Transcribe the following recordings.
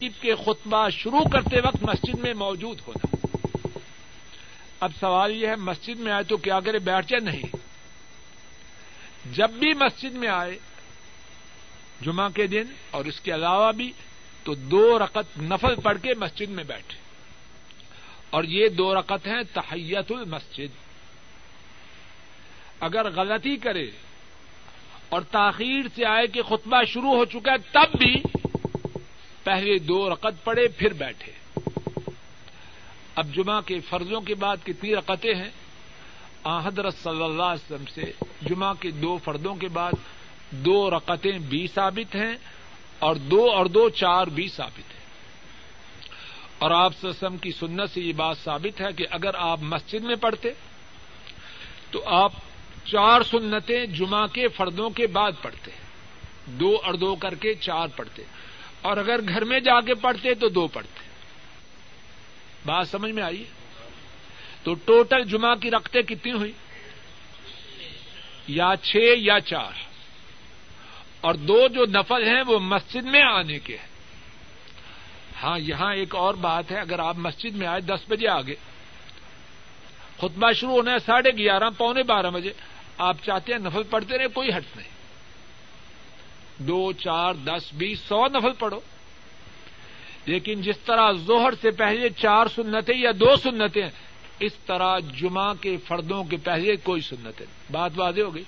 کے خطبہ شروع کرتے وقت مسجد میں موجود ہونا۔ اب سوال یہ ہے، مسجد میں آئے تو کیا کرے؟ بیٹھ جائے؟ نہیں۔ جب بھی مسجد میں آئے، جمعہ کے دن اور اس کے علاوہ بھی، تو دو رقط نفل پڑھ کے مسجد میں بیٹھے۔ اور یہ دو رقط ہیں تحیت المسجد۔ اگر غلطی کرے اور تاخیر سے آئے کہ خطبہ شروع ہو چکا ہے، تب بھی پہلے دو رقط پڑے پھر بیٹھے۔ اب جمعہ کے فرضوں کے بعد کتنی رقطیں ہیں؟ حضرت صلی اللہ علیہ وسلم سے جمعہ کے دو فردوں کے بعد دو رقطیں بھی ثابت ہیں اور دو اور دو چار بھی ثابت ہیں۔ اور آپ وسلم کی سنت سے یہ بات ثابت ہے کہ اگر آپ مسجد میں پڑھتے تو آپ چار سنتیں جمعہ کے فردوں کے بعد پڑھتے، دو اور دو کر کے چار پڑھتے۔ اور اگر گھر میں جا کے پڑھتے تو دو پڑھتے بات سمجھ میں آئی تو ٹوٹل جمعہ کی رقطیں کتنی ہوئی؟ یا چھ یا چار اور دو جو نفل ہیں وہ مسجد میں آنے کے ہیں۔ ہاں یہاں ایک اور بات ہے، اگر آپ مسجد میں آئے دس بجے آگے، خطبہ شروع ہونا ہے ساڑھے گیارہ، پونے بارہ بجے، آپ چاہتے ہیں نفل پڑھتے رہے، کوئی حٹ نہیں۔ دو، چار، دس، بیس، سو نفل پڑھو۔ لیکن جس طرح زہر سے پہلے چار سنتیں یا دو سنتیں، اس طرح جمعہ کے فردوں کے پہلے کوئی سنت ہے۔ بات واضح ہو گئی؟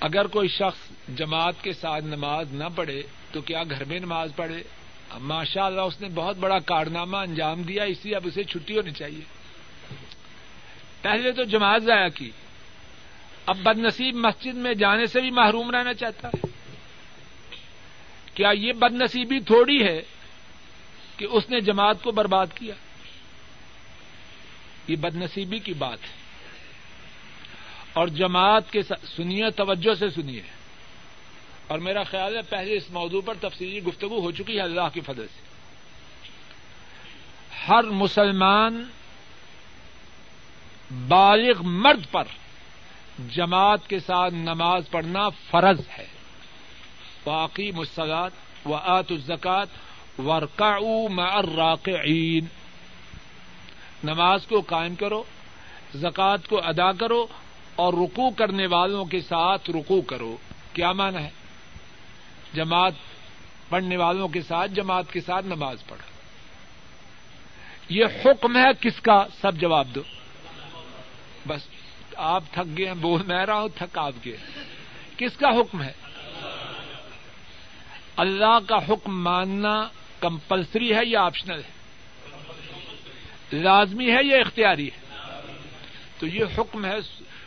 اگر کوئی شخص جماعت کے ساتھ نماز نہ پڑھے تو کیا گھر میں نماز پڑھے؟ ماشاء اللہ اس نے بہت بڑا کارنامہ انجام دیا، اس لیے اب اسے چھٹی ہونی چاہیے۔ پہلے تو جماعت ضائع کی۔ اب بد نصیب مسجد میں جانے سے بھی محروم رہنا چاہتا ہے۔ کیا یہ بد نصیبی تھوڑی ہے کہ اس نے جماعت کو برباد کیا؟ یہ بد نصیبی کی بات ہے۔ اور جماعت کے سنیے، توجہ سے سنیے۔ اور میرا خیال ہے پہلے اس موضوع پر تفصیلی گفتگو ہو چکی ہے اللہ کی فضل سے۔ ہر مسلمان بالغ مرد پر جماعت کے ساتھ نماز پڑھنا فرض ہے۔ واقعی مسلات و آت الزکات ورکا الراقعین نماز کو قائم کرو زکوٰۃ کو ادا کرو اور رکو کرنے والوں کے ساتھ رکو کرو۔ کیا مانا ہے؟ جماعت پڑھنے والوں کے ساتھ، جماعت کے ساتھ نماز پڑھو۔ یہ حکم ہے کس کا؟ سب جواب دو۔ بس آپ تھک گئے ہیں، بول میں رہا ہوں، تھک آپ گئے کس کا حکم ہے؟ اللہ کا حکم ماننا کمپلسری ہے یا آپشنل ہے؟ لازمی ہے یا اختیاری ہے؟ تو یہ حکم ہے،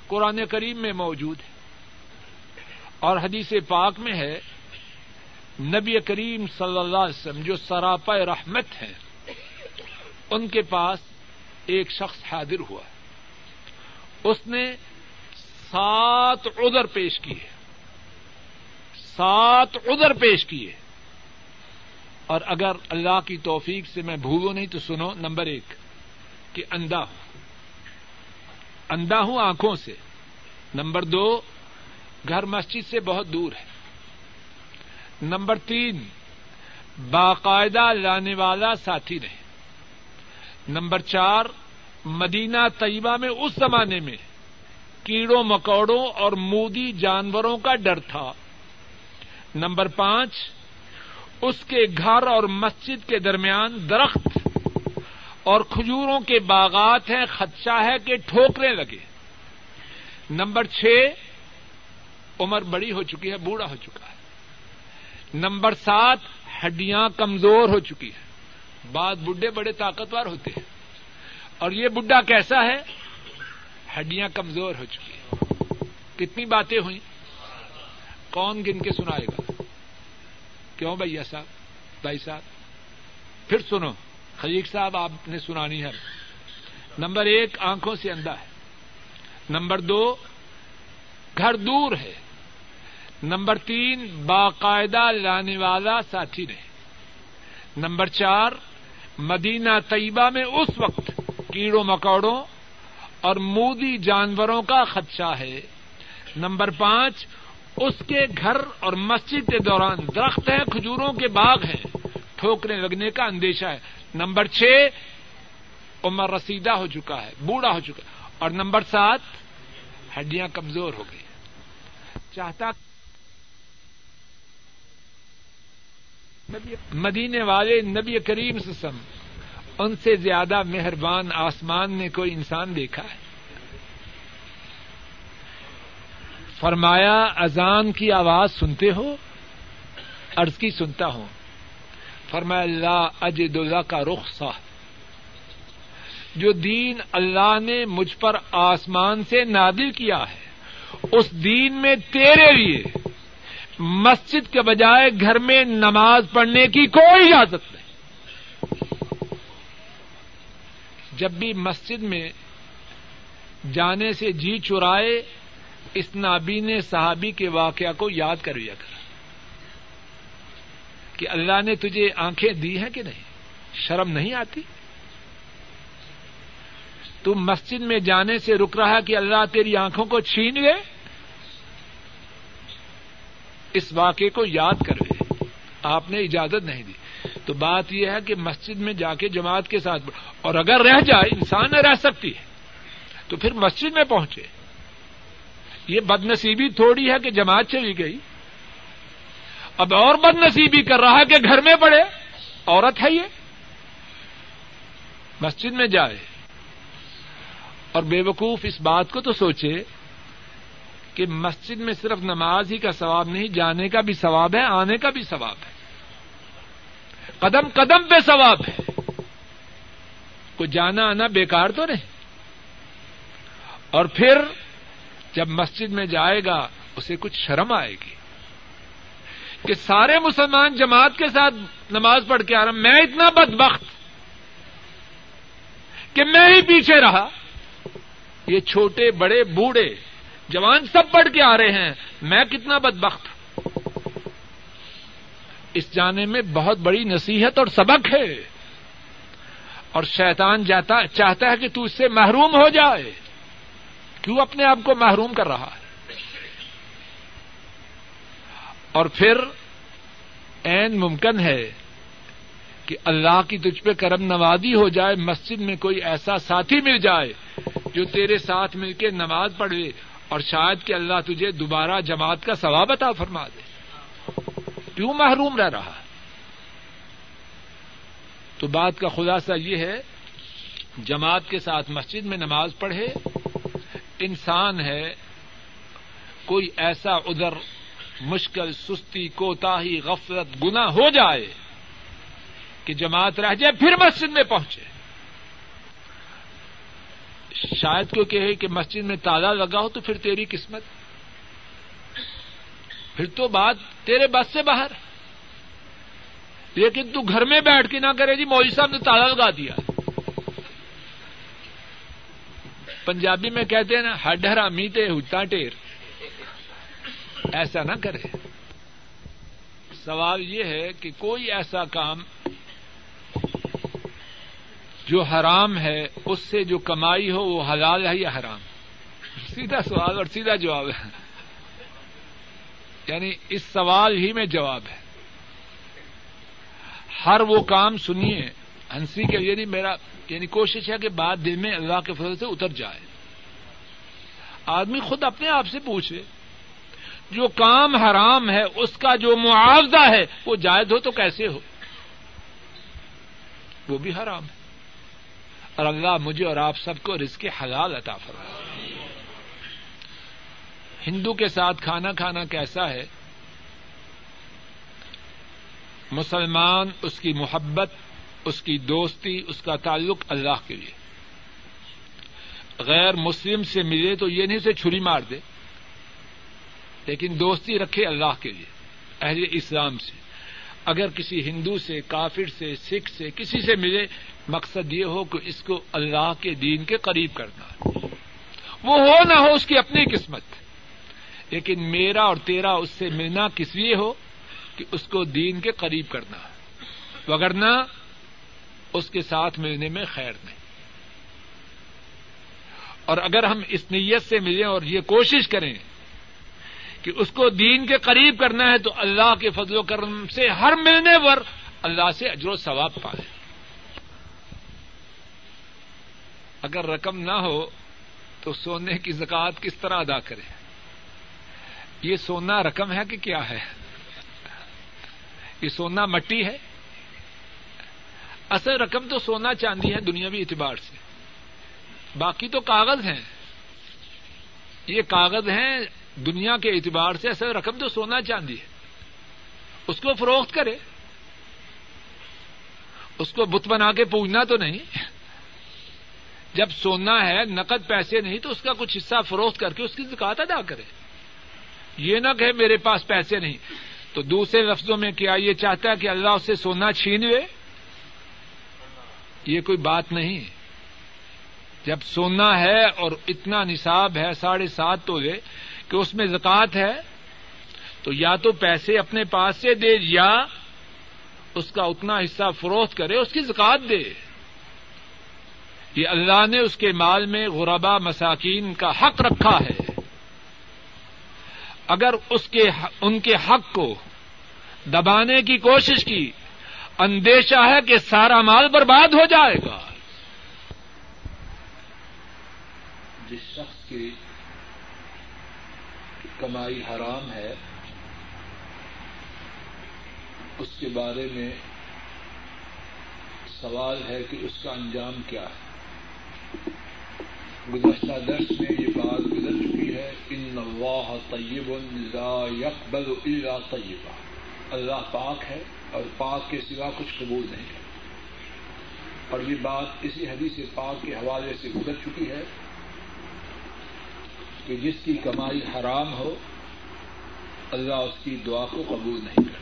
قرآن کریم میں موجود ہے۔ اور حدیث پاک میں ہے نبی کریم صلی اللہ علیہ وسلم جو سراپا رحمت ہیں، ان کے پاس ایک شخص حاضر ہوا۔ اس نے سات عذر پیش کیے۔ سات عذر پیش کیے۔ اور اگر اللہ کی توفیق سے میں بھولوں نہیں تو سنو، نمبر ایک، کہ اندھا ہوں۔ اندھا ہوں آنکھوں سے۔ نمبر دو، گھر مسجد سے بہت دور ہے۔ نمبر تین، باقاعدہ لانے والا ساتھی نہیں نمبر چار، مدینہ طیبہ میں اس زمانے میں کیڑوں، مکوڑوں اور مودی جانوروں کا ڈر تھا۔ نمبر پانچ، اس کے گھر اور مسجد کے درمیان درخت اور کھجوروں کے باغات ہیں، خدشہ ہے کہ ٹھوکرے لگے۔ نمبر چھ، عمر بڑی ہو چکی ہے، بوڑھا ہو چکا ہے۔ نمبر سات، ہڈیاں کمزور ہو چکی ہیں۔ بعض بڈھے بڑے طاقتور ہوتے ہیں۔ اور یہ بڈھا کیسا ہے؟ ہڈیاں کمزور ہو چکی ہیں۔ کتنی باتیں ہوئی کون گن کے سنائے گا؟ کیوں بھیا صاحب؟ بھائی صاحب؟ پھر سنو۔ خلیق صاحب، آپ نے سنانی ہے۔ نمبر ایک، آنکھوں سے اندھا ہے۔ نمبر دو، گھر دور ہے۔ نمبر تین، باقاعدہ لانے والا ساتھی رہے۔ نمبر چار، مدینہ طیبہ میں اس وقت کیڑوں مکوڑوں اور مودی جانوروں کا خدشہ ہے۔ نمبر پانچ، اس کے گھر اور مسجد کے دوران درخت ہیں، کھجوروں کے باغ ہیں۔ ٹھوکریں لگنے کا اندیشہ ہے۔ نمبر چھ، عمر رسیدہ ہو چکا ہے، بوڑھا ہو چکا ہے۔ اور نمبر سات، ہڈیاں کمزور ہو گئی۔ چاہتا مدینے والے نبی کریم سسم ان سے زیادہ مہربان آسمان نے کوئی انسان دیکھا ہے۔ فرمایا، اذان کی آواز سنتے ہو، عرض کی سنتا ہوں۔ فرمایا اللہ اجد اللہ کا رخ سا جو دین اللہ نے مجھ پر آسمان سے نادل کیا ہے، اس دین میں تیرے لیے۔ مسجد کے بجائے گھر میں نماز پڑھنے کی کوئی اجازت نہیں۔ جب بھی مسجد میں جانے سے جی چرائے، اس نابین صحابی کے واقعہ کو یاد کر لیا کر۔ کہ اللہ نے تجھے آنکھیں دی ہیں کہ نہیں؟ شرم نہیں آتی؟ تم مسجد میں جانے سے رک رہا کہ اللہ تیری آنکھوں کو چھین لے؟ اس واقعے کو یاد کر لے آپ نے اجازت نہیں دی۔ تو بات یہ ہے کہ مسجد میں جا کے جماعت کے ساتھ اور اگر رہ جائے، انسان رہ سکتی ہے، تو پھر مسجد میں پہنچے۔ یہ بد نصیبی تھوڑی ہے کہ جماعت چلی گئی۔ اب اور بد نصیبی کر رہا ہے کہ گھر میں پڑے عورت ہے یہ۔ مسجد میں جائے۔ اور بے وقوف اس بات کو تو سوچے۔ کہ مسجد میں صرف نماز ہی کا ثواب نہیں، جانے کا بھی ثواب ہے، آنے کا بھی ثواب ہے۔ قدم قدم پہ ثواب ہے۔ کوئی جانا آنا بیکار تو نہیں۔ اور پھر جب مسجد میں جائے گا، اسے کچھ شرم آئے گی۔ کہ سارے مسلمان جماعت کے ساتھ نماز پڑھ کے آ رہا، میں اتنا بدبخت کہ میں ہی پیچھے رہا۔ یہ چھوٹے، بڑے، بوڑھے جوان سب پڑھ کے آ رہے ہیں۔ میں کتنا بدبخت۔ اس جانے میں بہت بڑی نصیحت اور سبق ہے۔ اور شیطان جاتا چاہتا ہے کہ تو اس سے محروم ہو جائے۔ کیوں اپنے آپ کو محروم کر رہا ہے؟ اور پھر این ممکن ہے کہ اللہ کی تجھ پہ کرم نوازی ہو جائے، مسجد میں کوئی ایسا ساتھی مل جائے جو تیرے ساتھ مل کے نماز پڑھے۔ اور شاید کہ اللہ تجھے دوبارہ جماعت کا ثواب عطا فرما دے۔ کیوں محروم رہ رہا؟ تو بات کا خلاصہ یہ ہے، جماعت کے ساتھ مسجد میں نماز پڑھے، انسان ہے، کوئی ایسا ادھر مشکل، سستی، کوتاہی، غفلت گنا ہو جائے کہ جماعت رہ جائے، پھر مسجد میں پہنچے۔ شاید کو کہے کہ مسجد میں تالا لگا ہو تو پھر تیری قسمت۔ پھر تو بات تیرے بس سے باہر۔ لیکن تو گھر میں بیٹھ کے نہ کرے جی مولوی صاحب نے تالا لگا دیا۔ پنجابی میں کہتے ہیں نا ہڈرا میتے ہوتا ٹیر ایسا نہ کرے۔ سوال یہ ہے کہ کوئی ایسا کام جو حرام ہے، اس سے جو کمائی ہو، وہ حلال ہے یا حرام؟ سیدھا سوال اور سیدھا جواب ہے۔ یعنی اس سوال ہی میں جواب ہے۔ ہر وہ کام سنیے۔ ہنسی کے یعنی میرا یعنی کوشش ہے کہ بات دل میں اللہ کے فضل سے اتر جائے۔ آدمی خود اپنے آپ سے پوچھے، جو کام حرام ہے، اس کا جو معاوضہ ہے، وہ جائز ہو تو کیسے ہو؟ وہ بھی حرام ہے۔ اور اللہ مجھے اور آپ سب کو رزق حلال عطا فرما ہندو کے ساتھ کھانا کھانا کیسا ہے؟ مسلمان اس کی محبت، اس کی دوستی، اس کا تعلق اللہ کے لیے۔ غیر مسلم سے ملے تو یہ نہیں سے چھری مار دے، لیکن دوستی رکھے اللہ کے لیے، اہل اسلام سے۔ اگر کسی ہندو سے، کافر سے، سکھ سے، کسی سے ملے مقصد یہ ہو کہ اس کو اللہ کے دین کے قریب کرنا وہ ہو نہ ہو اس کی اپنی قسمت۔ لیکن میرا اور تیرا اس سے ملنا کس لیے ہو؟ کہ اس کو دین کے قریب کرنا وگرنہ اس کے ساتھ ملنے میں خیر نہیں۔ اور اگر ہم اس نیت سے ملیں اور یہ کوشش کریں کہ اس کو دین کے قریب کرنا ہے تو اللہ کے فضل و کرم سے ہر ملنے پر اللہ سے اجر و ثواب پائے اگر رقم نہ ہو تو سونے کی زکات کس طرح ادا کرے؟ یہ سونا رقم ہے کہ کیا ہے؟ یہ سونا مٹی ہے؟ اصل رقم تو سونا چاندی ہے دنیاوی اعتبار سے۔ باقی تو کاغذ ہیں۔ یہ کاغذ ہیں دنیا کے اعتبار سے اصل رقم تو سونا چاندی ہے۔ اس کو فروخت کرے۔ اس کو بت بنا کے پوجنا تو نہیں۔ جب سونا ہے، نقد پیسے نہیں، تو اس کا کچھ حصہ فروخت کر کے اس کی زکات ادا کرے۔ یہ نہ کہ میرے پاس پیسے نہیں۔ تو دوسرے لفظوں میں کیا یہ چاہتا ہے کہ اللہ اس سے سونا چھینوے یہ کوئی بات نہیں۔ جب سونا ہے اور اتنا نصاب ہے، ساڑھے سات تو کہ اس میں زکات ہے، تو یا تو پیسے اپنے پاس سے دے یا اس کا اتنا حصہ فروخت کرے، اس کی زکات دے۔ یہ اللہ نے اس کے مال میں غربا مساکین کا حق رکھا ہے۔ اگر اس کے ان کے حق کو دبانے کی کوشش کی، اندیشہ ہے کہ سارا مال برباد ہو جائے گا۔ جس شخص کی کمائی حرام ہے، اس کے بارے میں سوال ہے کہ اس کا انجام کیا ہے۔ گزشتہ درس میں یہ بات گزر چکی ہے ان اللہ طیب لا يقبل الا طیبا اللہ پاک ہے اور پاک کے سوا کچھ قبول نہیں ہے۔ اور یہ بات اسی حدیث پاک کے حوالے سے گزر چکی ہے کہ جس کی کمائی حرام ہو، اللہ اس کی دعا کو قبول نہیں کرتا۔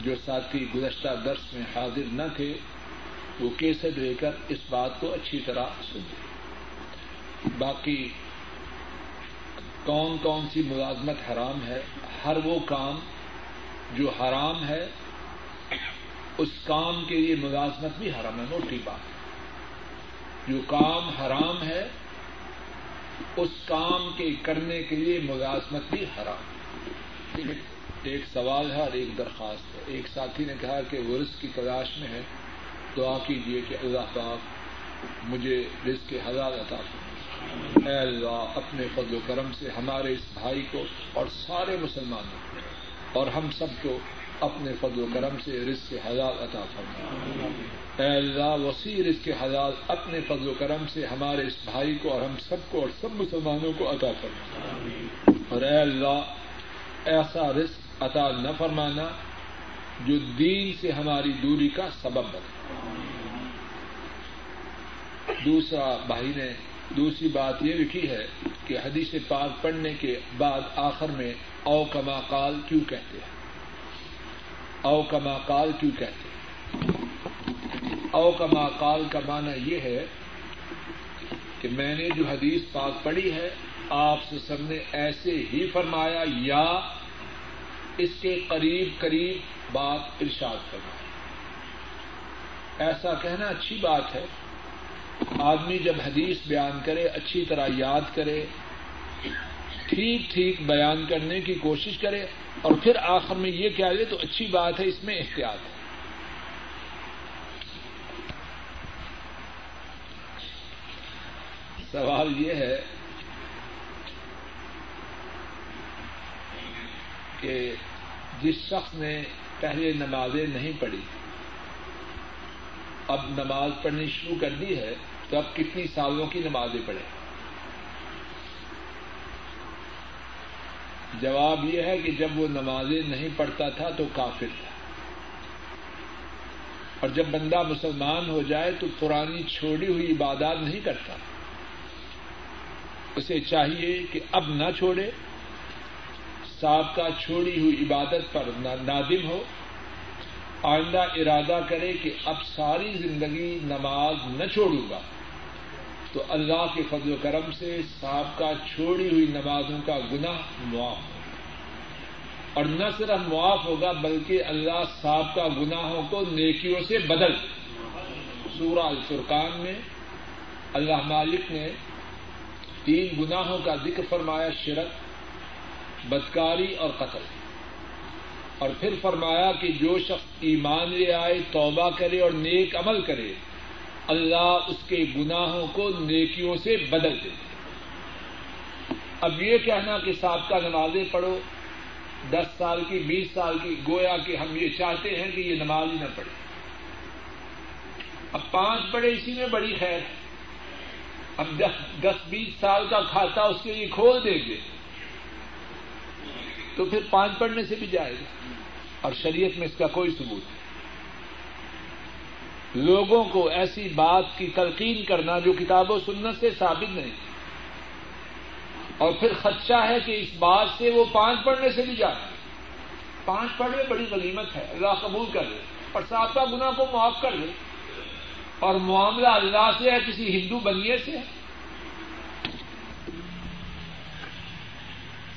جو ساتھی گزشتہ درس میں حاضر نہ تھے وہ کیسٹ لے کر اس بات کو اچھی طرح سن باقی کون کون سی ملازمت حرام ہے، ہر وہ کام جو حرام ہے، اس کام کے لیے ملازمت بھی حرام ہے، موٹی بات۔ جو کام حرام ہے، اس کام کے کرنے کے لیے ملازمت بھی حرام۔ ایک سوال ہے اور ایک درخواست ہے۔ ایک ساتھی نے کہا کہ وہ رزق کی تلاش میں ہے۔ دعا کیجیے کہ اللہ پاک مجھے رزق کے حلال عطا اے اللہ، اپنے فضل و کرم سے ہمارے اس بھائی کو اور سارے مسلمانوں کو اور ہم سب کو اپنے فضل و کرم سے رزق کے حلال عطا فرما اے اللہ، وسیع رزق کے حلال اپنے فضل و کرم سے ہمارے اس بھائی کو اور ہم سب کو اور سب مسلمانوں کو عطا فرما اور اے اللہ، ایسا رزق عطا نہ فرمانا جو دین سے ہماری دوری کا سبب بنے۔ دوسرا بھائی نے دوسری بات یہ لکھی ہے کہ حدیث پاک پڑھنے کے بعد آخر میں او کما کال کیوں کہتے ہیں؟ او کما کال کیوں کہتے ہیں؟ او کما کال کا معنی یہ ہے کہ میں نے جو حدیث پاک پڑھی ہے، آپ سے سب نے ایسے ہی فرمایا، یا اس کے قریب قریب بات ارشاد کرنا ایسا کہنا اچھی بات ہے آدمی جب حدیث بیان کرے، اچھی طرح یاد کرے، ٹھیک ٹھیک بیان کرنے کی کوشش کرے، اور پھر آخر میں یہ کہہ دے تو اچھی بات ہے، اس میں احتیاط ہے۔ سوال یہ ہے کہ جس شخص نے پہلے نمازیں نہیں پڑھی اب نماز پڑھنی شروع کر دی ہے تو اب کتنی سالوں کی نمازیں پڑھے جواب یہ ہے کہ جب وہ نمازیں نہیں پڑھتا تھا تو کافر تھا۔ اور جب بندہ مسلمان ہو جائے تو پرانی چھوڑی ہوئی عبادات نہیں کرتا۔ اسے چاہیے کہ اب نہ چھوڑے، سابقہ چھوڑی ہوئی عبادت پر نادم ہو۔ آئندہ ارادہ کرے کہ اب ساری زندگی نماز نہ چھوڑوں گا۔ تو اللہ کے فضل و کرم سے سابقہ چھوڑی ہوئی نمازوں کا گناہ معاف ہوگا اور نہ صرف معاف ہوگا بلکہ اللہ صاحب کا گناہوں کو نیکیوں سے بدل سورہ الفرقان میں اللہ مالک نے تین گناہوں کا ذکر فرمایا، شرک، بدکاری اور قتل۔ اور پھر فرمایا کہ جو شخص ایمان لے آئے، توبہ کرے اور نیک عمل کرے، اللہ اس کے گناہوں کو نیکیوں سے بدل دے۔ اب یہ کہنا کہ سابقہ نمازیں پڑھو، دس سال کی، بیس سال کی، گویا کہ ہم یہ چاہتے ہیں کہ یہ نماز ہی نہ پڑھے اب پانچ پڑھے اسی میں بڑی خیر۔ ہے اب دس بیس سال کا کھاتا اس کے لیے کھول دیں گے۔ تو پھر پانچ پڑھنے سے بھی جائے گا اور شریعت میں اس کا کوئی ثبوت نہیں۔ لوگوں کو ایسی بات کی تلقین کرنا جو کتاب و سنت سے ثابت نہیں۔ اور پھر خدشہ ہے کہ اس بات سے وہ پانچ پڑھنے سے بھی جائے پانچ پڑھنے بڑی غلیمت ہے، اللہ قبول کر لے۔ اور سابقہ گنا کو معاف کر لے۔ اور معاملہ اللہ سے ہے، کسی ہندو بنیے سے ہے۔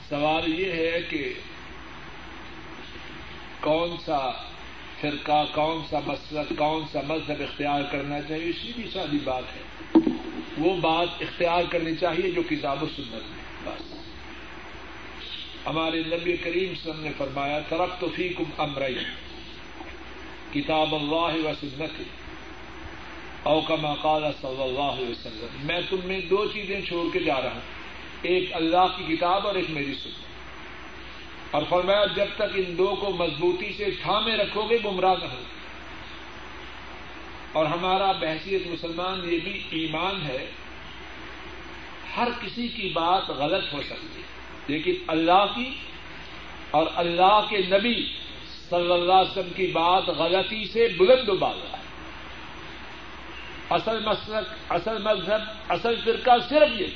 سوال یہ ہے کہ کون سا فرقہ، کون سا مسلک، کون سا مذہب اختیار کرنا چاہیے اسی بھی ساری بات ہے۔ وہ بات اختیار کرنی چاہیے جو کتاب و سنت میں بس۔ ہمارے نبی کریم سن نے فرمایا طرف تو فی کم امرئی کتاب اللہ و سنت۔ اوکما قال صلی اللہ علیہ وسلم، میں تم میں دو چیزیں چھوڑ کے جا رہا ہوں، ایک اللہ کی کتاب اور ایک میری سنت۔ اور فرمایا، جب تک ان دو کو مضبوطی سے تھامے رکھو گے، گمراہ نہ ہو اور ہمارا بحثیت مسلمان یہ بھی ایمان ہے، ہر کسی کی بات غلط ہو سکتی ہے۔ لیکن اللہ کی اور اللہ کے نبی صلی اللہ علیہ وسلم کی بات غلطی سے بلند و بالا ہے۔ اصل مسلک، اصل مذہب، اصل فرقہ صرف یہ،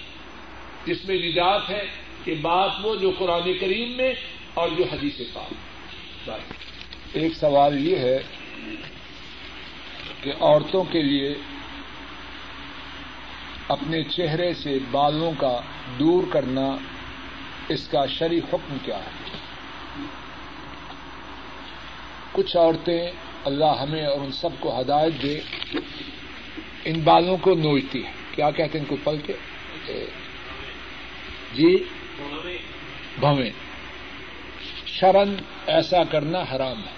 جس میں نجات ہے کہ بات وہ جو قرآن کریم میں اور جو حدیث پاک۔ ایک سوال یہ ہے کہ عورتوں کے لیے اپنے چہرے سے بالوں کا دور کرنا اس کا شرع حکم کیا ہے؟ کچھ عورتیں اللہ ہمیں اور ان سب کو ہدایت دے ان بالوں کو نوچتی ہیں۔ کیا کہتے ہیں ان کو پل کے؟ جی؟ بھویں شرن ایسا کرنا حرام ہے۔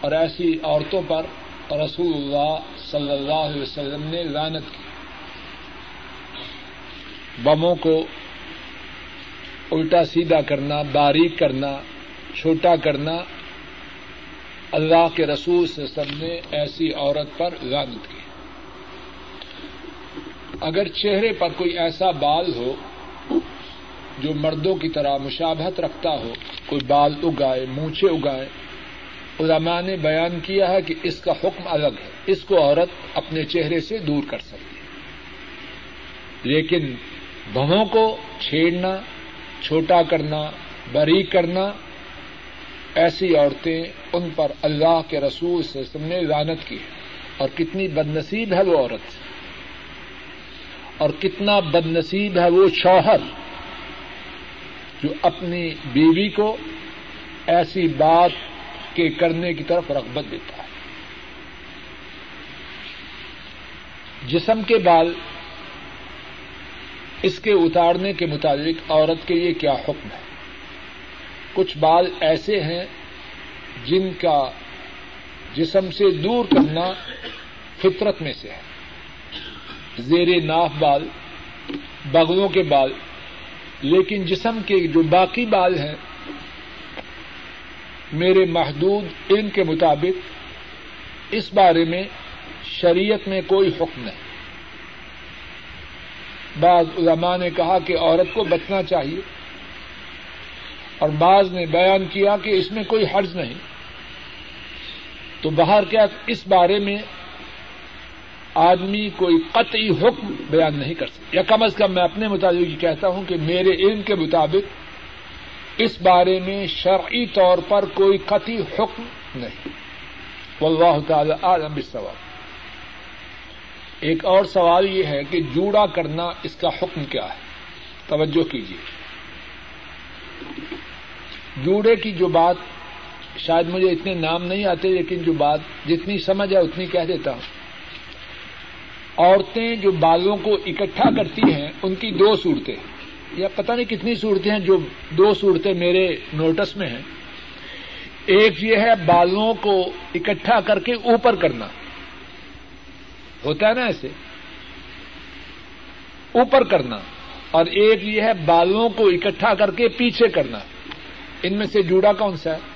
اور ایسی عورتوں پر رسول اللہ صلی اللہ علیہ وسلم نے لانت کی۔ بموں کو الٹا سیدھا کرنا، باریک کرنا، چھوٹا کرنا۔ اللہ کے رسول سے سب نے ایسی عورت پر لانت کی۔ اگر چہرے پر کوئی ایسا بال ہو جو مردوں کی طرح مشابہت رکھتا ہو، کوئی بال اگائے، مونچھے اگائے۔ علماء نے بیان کیا ہے کہ اس کا حکم الگ ہے۔ اس کو عورت اپنے چہرے سے دور کر سکتی ہے۔ لیکن بہوں کو چھیڑنا، چھوٹا کرنا بریک کرنا، ایسی عورتیں ان پر اللہ کے رسول سے سم نے لانت کی ہے۔ اور کتنی بد نصیب ہے وہ عورت۔ اور کتنا بد نصیب ہے وہ شوہر۔ جو اپنی بیوی کو ایسی بات کے کرنے کی طرف رغبت دیتا ہے۔ جسم کے بال اس کے اتارنے کے مطابق عورت کے لیے کیا حکم ہے؟ کچھ بال ایسے ہیں جن کا جسم سے دور کرنا فطرت میں سے ہے۔ زیر ناف بال، بغلوں کے بال لیکن جسم کے جو باقی بال ہیں، میرے محدود علم کے مطابق، اس بارے میں شریعت میں کوئی حکم نہیں۔ بعض علماء نے کہا کہ عورت کو بچنا چاہیے، اور بعض نے بیان کیا کہ اس میں کوئی حرض نہیں۔ تو باہر کیا اس بارے میں آدمی کوئی قطعی حکم بیان نہیں کر سکتا۔ یا کم از کم میں اپنے مطابق یہ کہتا ہوں کہ میرے علم کے مطابق اس بارے میں شرعی طور پر کوئی قطعی حکم نہیں۔ واللہ تعالی عالم سوال ایک اور سوال یہ ہے کہ جوڑا کرنا اس کا حکم کیا ہے؟ توجہ کیجیے جوڑے کی جو بات، شاید مجھے اتنے نام نہیں آتے، لیکن جو بات جتنی سمجھ ہے اتنی کہہ دیتا ہوں۔ عورتیں جو بالوں کو اکٹھا کرتی ہیں، ان کی دو صورتیں۔ یا پتہ نہیں کتنی صورتیں ہیں جو دو صورتیں میرے نوٹس میں ہیں۔ ایک یہ ہے بالوں کو اکٹھا کر کے اوپر کرنا۔ ہوتا ہے نا ایسے؟ اوپر کرنا۔ اور ایک یہ ہے بالوں کو اکٹھا کر کے پیچھے کرنا۔ ان میں سے جوڑا کون سا ہے؟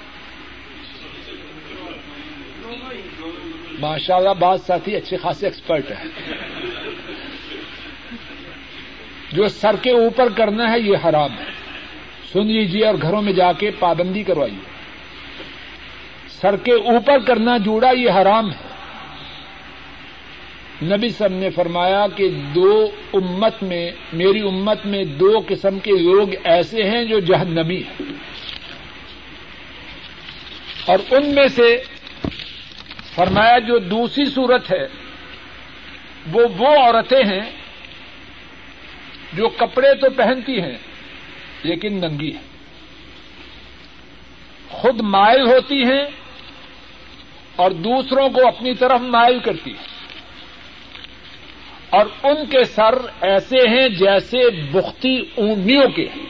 ماشاء اللہ بعض ساتھی اچھے خاصے ایکسپرٹ ہیں۔ جو سر کے اوپر کرنا ہے یہ حرام ہے۔ سن لیجیے اور گھروں میں جا کے پابندی کروائیے۔ سر کے اوپر کرنا جوڑا یہ حرام ہے۔ نبی سب نے فرمایا کہ دو امت میں، میری امت میں دو قسم کے لوگ ایسے ہیں جو جہنمی ہیں۔ اور ان میں سے فرمایا جو دوسری صورت ہے، وہ وہ عورتیں ہیں جو کپڑے تو پہنتی ہیں، لیکن ننگی ہیں۔ خود مائل ہوتی ہیں اور دوسروں کو اپنی طرف مائل کرتی ہیں۔ اور ان کے سر ایسے ہیں جیسے بختی اونڈیوں کے ہیں۔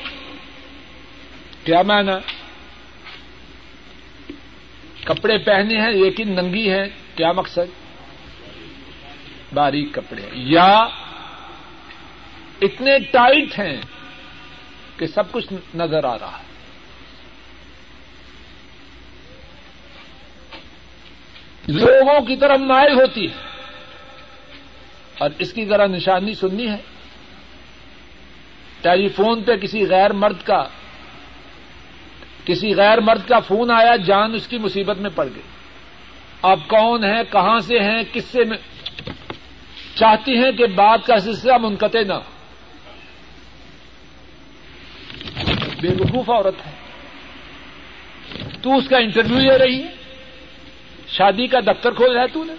کیا مانا کپڑے پہنے ہیں، لیکن ننگی ہے کیا مقصد؟ باریک کپڑے۔ یا اتنے ٹائٹ ہیں کہ سب کچھ نظر آ رہا ہے۔ لوگوں کی طرف مائل ہوتی ہے۔ اور اس کی ذرا نشانی سننی ہے۔ ٹیلی فون پہ کسی غیر مرد کا کسی غیر مرد کا فون آیا، جان اس کی مصیبت میں پڑ گئی۔ آپ کون ہیں؟ کہاں سے ہیں؟ کس سے میں چاہتی ہیں کہ بات کا سلسلہ منقطع نہ بے وقوف عورت ہے۔ تو اس کا انٹرویو لے رہی ہے۔ شادی کا دفتر کھول رہا ہے تو نے۔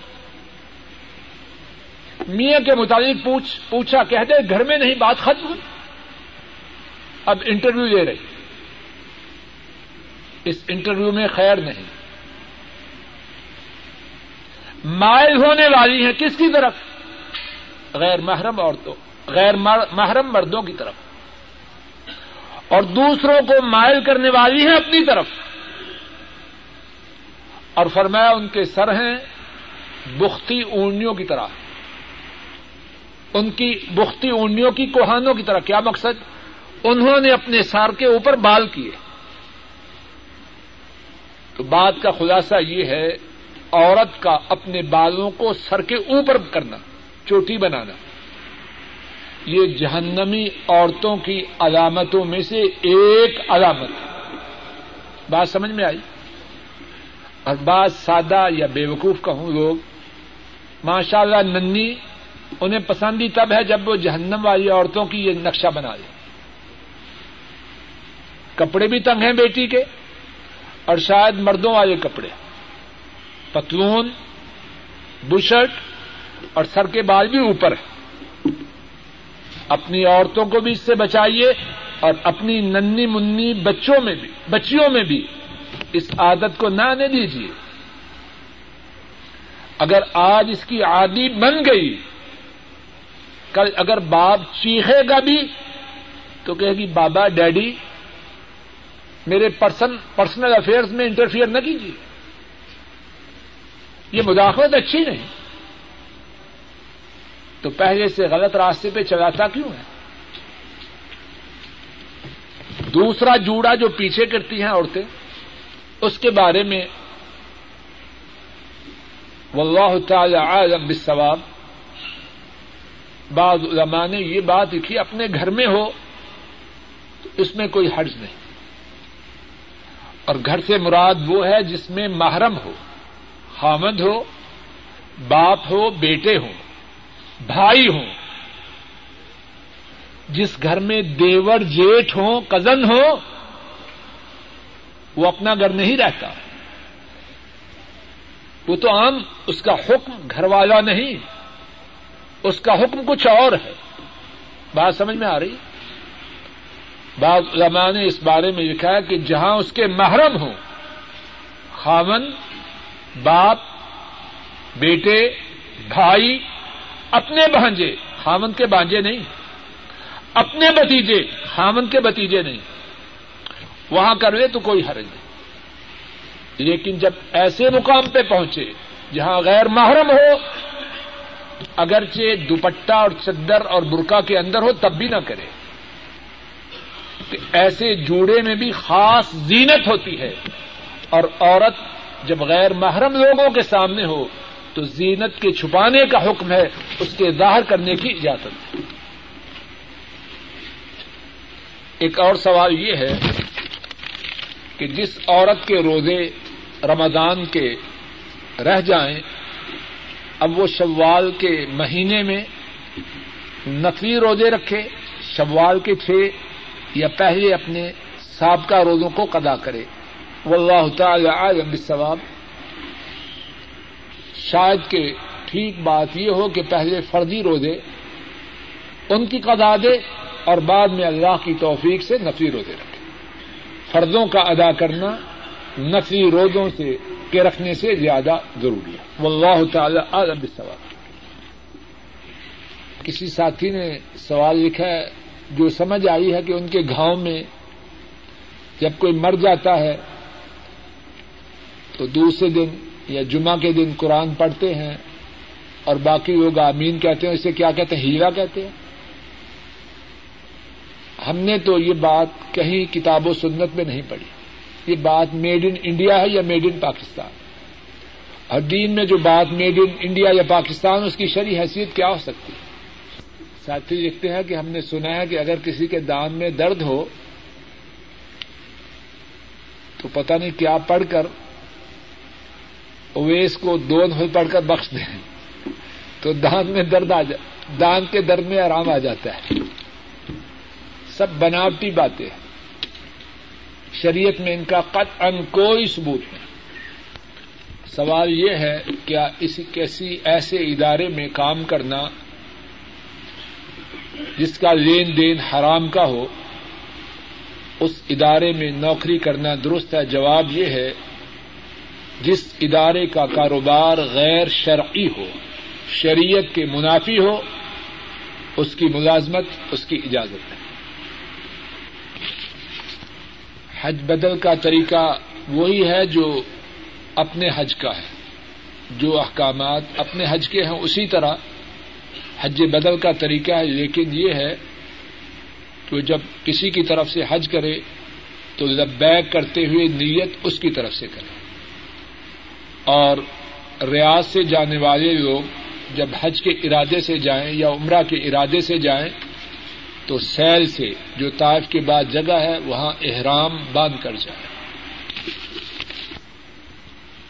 میاں کے مطابق پوچھ پوچھا، کہہ دے، گھر میں نہیں بات ختم ہوئی۔ اب انٹرویو لے رہی۔ اس انٹرویو میں خیر نہیں۔ مائل ہونے والی ہیں کس کی طرف؟ غیر محرم عورتوں، غیر محرم مردوں کی طرف۔ اور دوسروں کو مائل کرنے والی ہیں اپنی طرف۔ اور فرمایا ان کے سر ہیں بختی اونیوں کی طرح۔ ان کی بختی اونیوں کی کوہانوں کی طرح۔ کیا مقصد؟ انہوں نے اپنے سار کے اوپر بال کیے۔ تو بات کا خلاصہ یہ ہے عورت کا اپنے بالوں کو سر کے اوپر کرنا، چوٹی بنانا۔ یہ جہنمی عورتوں کی علامتوں میں سے ایک علامت ہے۔ بات سمجھ میں آئی؟ اور بات سادہ یا بے وقوف کہوں لوگ ماشاء اللہ ننی انہیں پسند ہی تب ہے جب وہ جہنم والی عورتوں کی یہ نقشہ بنا لے کپڑے بھی تنگ ہیں بیٹی کے۔ اور شاید مردوں والے کپڑے۔ پتلون، بشرٹ اور سر کے بال بھی اوپر ہے اپنی عورتوں کو بھی اس سے بچائیے اور اپنی ننی منی بچوں میں بھی، بچیوں میں بھی اس عادت کو نہ آنے دیجیے اگر آج اس کی عادی بن گئی، کل اگر باپ چیخے گا بھی تو کہے گی، بابا، ڈیڈی میرے پرسن پرسنل افیئرس میں انٹرفیئر نہ کیجیے۔ یہ مداخلت اچھی نہیں۔ تو پہلے سے غلط راستے پہ چلاتا کیوں ہے؟ دوسرا جوڑا جو پیچھے کرتی ہیں عورتیں، اس کے بارے میں واللہ تعالی عالم بالثواب بعض علماء نے یہ بات لکھی، اپنے گھر میں ہو، تو اس میں کوئی حرج نہیں۔ اور گھر سے مراد وہ ہے جس میں محرم ہو حامد ہو، باپ ہو، بیٹے ہوں، بھائی ہوں۔ جس گھر میں دیور جیٹ ہوں، کزن ہو وہ اپنا گھر نہیں رہتا۔ وہ تو عام اس کا حکم گھر والا نہیں، اس کا حکم کچھ اور ہے۔ بات سمجھ میں آ رہی؟ بعض علماء نے اس بارے میں لکھا ہے کہ جہاں اس کے محرم ہوں خامن باپ، بیٹے، بھائی، اپنے بھانجے خامن کے بانجے نہیں، اپنے بتیجے خامن کے بتیجے نہیں، وہاں کروے تو کوئی حرج نہیں۔ لیکن جب ایسے مقام پہ پہنچے جہاں غیر محرم ہو، اگرچہ دوپٹہ اور چدر اور برقع کے اندر ہو، تب بھی نہ کرے۔ ایسے جوڑے میں بھی خاص زینت ہوتی ہے اور عورت جب غیر محرم لوگوں کے سامنے ہو تو زینت کے چھپانے کا حکم ہے، اس کے ظاہر کرنے کی اجازت ایک اور سوال یہ ہے کہ جس عورت کے روزے رمضان کے رہ جائیں، اب وہ شوال کے مہینے میں نقلی روزے رکھے، شوال کے چھ یا پہلے اپنے سابقہ روزوں کو قدا کرے۔ واللہ تعالی عالم بالثواب۔ شاید کہ ٹھیک بات یہ ہو کہ پہلے فرضی روزے ان کی قدا دے اور بعد میں اللہ کی توفیق سے نفی روزے رکھے۔ فرضوں کا ادا کرنا نفی روزوں سے کے رکھنے سے زیادہ ضروری ہے۔ واللہ تعالی عالم بالثواب۔ کسی ساتھی نے سوال لکھا ہے جو سمجھ آئی ہے کہ ان کے گاؤں میں جب کوئی مر جاتا ہے، تو دوسرے دن یا جمعہ کے دن قرآن پڑھتے ہیں اور باقی لوگ آمین کہتے ہیں اسے کیا کہتے ہیں؟ ہیرا کہتے ہیں۔ ہم نے تو یہ بات کہیں کتاب و سنت میں نہیں پڑھی۔ یہ بات میڈ ان انڈیا ہے یا میڈ ان پاکستان اور دین میں جو بات میڈ ان انڈیا یا پاکستان اس کی شرح حیثیت کیا ہو سکتی ہے؟ ساتھی لکھتے ہیں کہ ہم نے سنا ہے کہ اگر کسی کے دان میں درد ہو، تو پتہ نہیں کیا پڑھ کر اویس کو دو نفل پڑھ کر بخش دیں۔ تو دان میں درد آ جا، دان کے درد میں آرام آ جاتا ہے۔ سب بناوٹی باتیں ہیں۔ شریعت میں ان کا قط ان کوئی ثبوت نہیں۔ سوال یہ ہے، کیا اس کیسی ایسے ادارے میں کام کرنا جس کا لین دین حرام کا ہو، اس ادارے میں نوکری کرنا درست ہے۔ جواب یہ ہے، جس ادارے کا کاروبار غیر شرعی ہو، شریعت کے منافی ہو، اس کی ملازمت، اس کی اجازت ہے۔ حج بدل کا طریقہ وہی ہے جو اپنے حج کا ہے، جو احکامات اپنے حج کے ہیں، اسی طرح حج بدل کا طریقہ ہے، لیکن یہ ہے کہ جب کسی کی طرف سے حج کرے تو لبیک کرتے ہوئے نیت اس کی طرف سے کرے۔ اور ریاض سے جانے والے لوگ جب حج کے ارادے سے جائیں یا عمرہ کے ارادے سے جائیں تو سیل سے جو تاج کے بعد جگہ ہے، وہاں احرام باندھ کر جائیں۔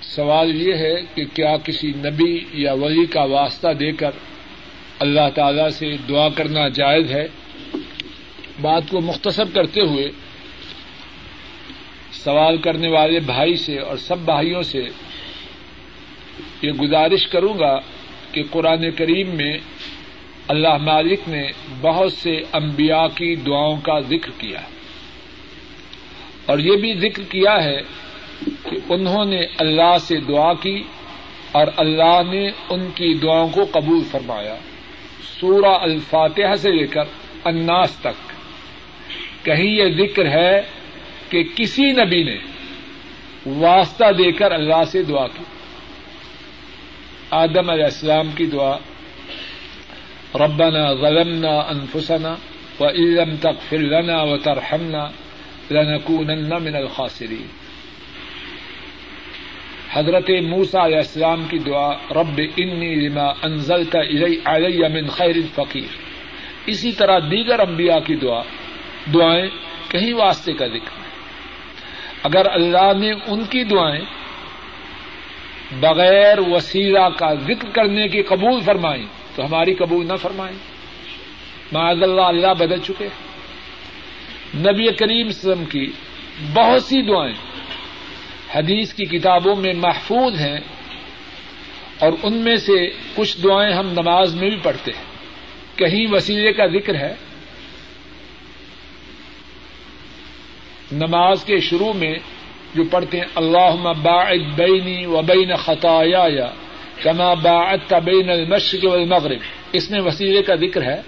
سوال یہ ہے کہ کیا کسی نبی یا ولی کا واسطہ دے کر اللہ تعالی سے دعا کرنا جائز ہے۔ بات کو مختصر کرتے ہوئے سوال کرنے والے بھائی سے اور سب بھائیوں سے یہ گزارش کروں گا کہ قرآن کریم میں اللہ مالک نے بہت سے انبیاء کی دعاؤں کا ذکر کیا ہے۔ اور یہ بھی ذکر کیا ہے کہ انہوں نے اللہ سے دعا کی اور اللہ نے ان کی دعاؤں کو قبول فرمایا۔ سورہ الفاتحہ سے لے کر اناس تک۔ کہیں یہ ذکر ہے کہ کسی نبی نے واسطہ دے کر اللہ سے دعا کی۔ آدم علیہ السلام کی دعا، ربنا ظلمنا انفسنا وإن تغفر لنا وترحمنا لنكونن من الخاسرين حضرت موسا علیہ السلام کی دعا، رب انی لما انزلت علی من خیر فقیر۔ اسی طرح دیگر انبیاء کی دعا، دعائیں کہیں واسطے کا ذکر ہے۔ اگر اللہ نے ان کی دعائیں بغیر وسیلہ کا ذکر کرنے کی قبول فرمائی تو ہماری قبول نہ فرمائیں۔ معذ اللہ اللہ بدل چکے۔ نبی کریم وسلم کی بہت سی دعائیں حدیث کی کتابوں میں محفوظ ہیں اور ان میں سے کچھ دعائیں ہم نماز میں بھی پڑھتے ہیں۔ کہیں وسیلے کا ذکر ہے۔ نماز کے شروع میں جو پڑھتے ہیں اللہ باعد بینی و بین خطایا کما باعت بین المشرق والمغرب۔ اس میں وسیلے کا ذکر ہے۔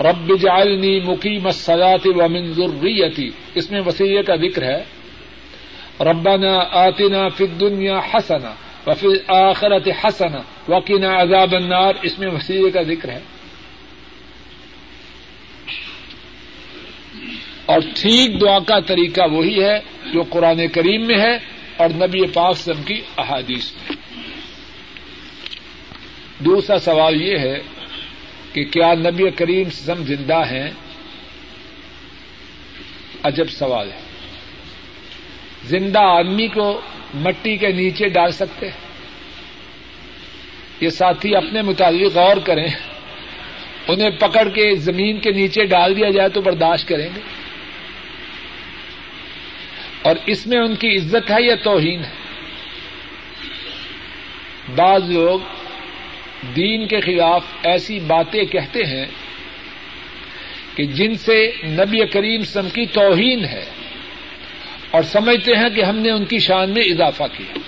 رب جعلنی مقیم الصلاة ومن ذریتی۔ اس میں وسیلے کا ذکر ہے۔ ربنا آتنا فی الدنیا حسنا وفی الآخرت حسنا وقنا عذاب النار۔ اس میں وسیلے کا ذکر ہے۔ اور ٹھیک دعا کا طریقہ وہی ہے جو قرآن کریم میں ہے اور نبی پاک سم کی احادیث میں۔ دوسرا سوال یہ ہے کہ کیا نبی کریم سم زندہ ہیں؟ عجب سوال ہے۔ زندہ آدمی کو مٹی کے نیچے ڈال سکتے یہ ساتھی اپنے متعلق غور کریں۔ انہیں پکڑ کے زمین کے نیچے ڈال دیا جائے تو برداشت کریں گے۔ اور اس میں ان کی عزت ہے یا توہین ہے؟ بعض لوگ دین کے خلاف ایسی باتیں کہتے ہیں کہ جن سے نبی کریم سم کی توہین ہے۔ اور سمجھتے ہیں کہ ہم نے ان کی شان میں اضافہ کیا۔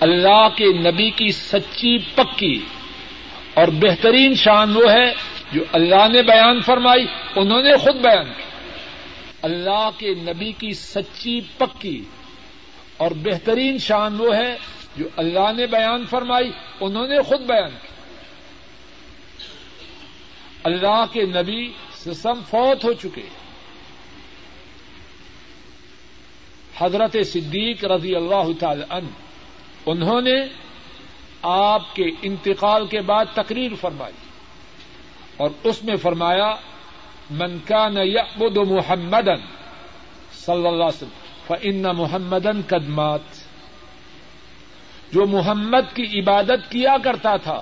اللہ کے نبی کی سچی پکی اور بہترین شان وہ ہے جو اللہ نے بیان فرمائی، انہوں نے خود بیان کی۔ اللہ کے نبی کی سچی پکی اور بہترین شان وہ ہے جو اللہ نے بیان فرمائی، انہوں نے خود بیان کی۔ اللہ کے نبی سسم فوت ہو چکے۔ حضرت صدیق رضی اللہ تعالی عنہ، انہوں نے آپ کے انتقال کے بعد تقریر فرمائی اور اس میں فرمایا، من كان يعبد محمدا صلی اللہ علیہ وسلم، فإن محمدن قدمات جو محمد کی عبادت کیا کرتا تھا،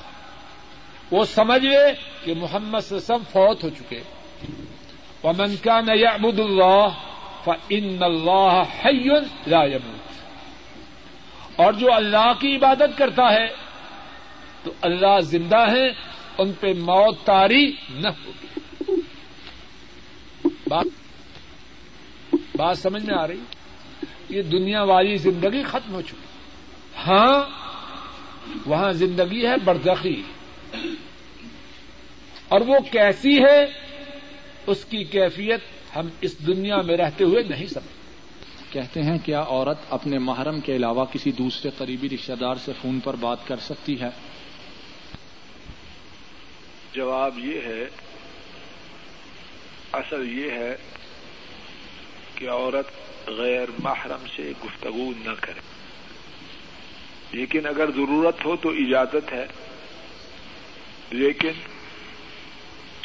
وہ سمجھ لے کہ محمد سے سب فوت ہو چکے۔ ومن كان يعبد الله فإن الله حي لا يموت۔ اور جو اللہ کی عبادت کرتا ہے، تو اللہ زندہ ہے ان پہ موت تاری نہ ہوگی۔ بات بات سمجھ میں آ رہی؟ یہ دنیا والی زندگی ختم ہو چکی۔ ہاں وہاں زندگی ہے بردخی اور وہ کیسی ہے، اس کی کیفیت ہم اس دنیا میں رہتے ہوئے نہیں سمجھتے۔ کہتے ہیں کیا عورت اپنے محرم کے علاوہ کسی دوسرے قریبی رشتے دار سے فون پر بات کر سکتی ہے؟ جواب یہ ہے اصل یہ ہے کہ عورت غیر محرم سے گفتگو نہ کرے۔ لیکن اگر ضرورت ہو تو اجازت ہے لیکن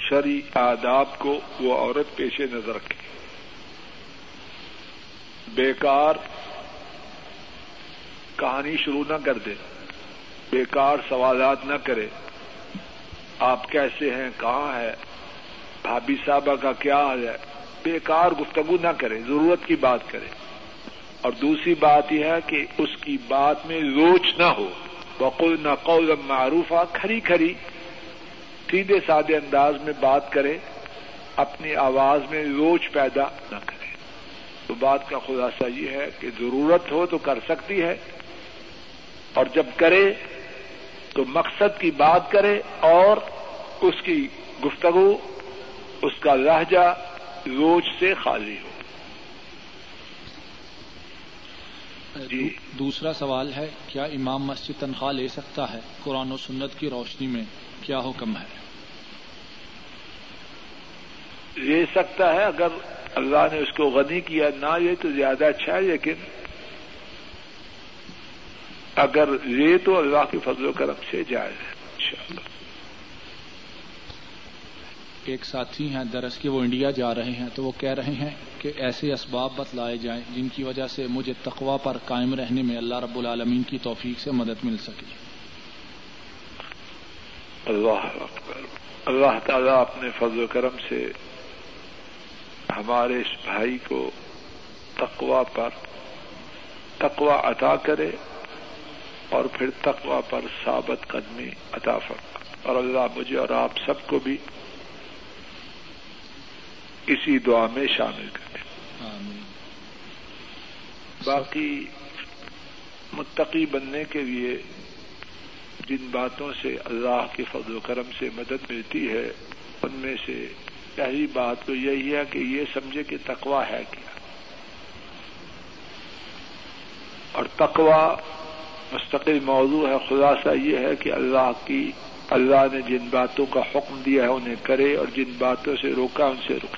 شرع آداب کو وہ عورت پیش نظر رکھے۔ بیکار کہانی شروع نہ کر دے۔ بیکار سوالات نہ کرے۔ آپ کیسے ہیں؟ کہاں ہے؟ بھابھی صاحبہ کا کیا حال ہے؟ بیکار گفتگو نہ کرے، ضرورت کی بات کرے۔ اور دوسری بات یہ ہے کہ اس کی بات میں روچ نہ ہو۔ بقول نہ قول معروف کھری کھری۔ سیدھے سادے انداز میں بات کرے، اپنی آواز میں روچ پیدا نہ کرے۔ تو بات کا خلاصہ یہ ہے کہ ضرورت ہو تو کر سکتی ہے، اور جب کرے تو مقصد کی بات کرے اور اس کی گفتگو، اس کا لہجہ روج سے خالی ہو۔ جی۔ دوسرا سوال ہے، کیا امام مسجد تنخواہ لے سکتا ہے قرآن و سنت کی روشنی میں؟ کیا حکم ہے؟ لے سکتا ہے اگر اللہ نے اس کو غنی کیا نہ لے تو زیادہ اچھا ہے لیکن اگر لے تو اللہ کے فضل و کرم سے جائے انشاءاللہ۔ ایک ساتھی ہیں درس کے وہ انڈیا جا رہے ہیں تو وہ کہہ رہے ہیں کہ ایسے اسباب بتلائے جائیں جن کی وجہ سے مجھے تقوا پر قائم رہنے میں اللہ رب العالمین کی توفیق سے مدد مل سکے۔ اللہ اللہ تعالیٰ اپنے فضل و کرم سے ہمارے اس بھائی کو تقوا پر تقوا عطا کرے اور پھر تقوا پر ثابت قدمی عطا فرما اور اللہ مجھے اور آپ سب کو بھی اسی دعا میں شامل کریں باقی متقی بننے کے لیے جن باتوں سے اللہ کے فضل و کرم سے مدد ملتی ہے، ان میں سے پہلی بات تو یہی ہے کہ یہ سمجھے کہ تقوا ہے کیا۔ اور تقوا مستقل موضوع ہے، خلاصہ یہ ہے کہ اللہ کی، اللہ نے جن باتوں کا حکم دیا ہے انہیں کرے اور جن باتوں سے روکا ان سے رک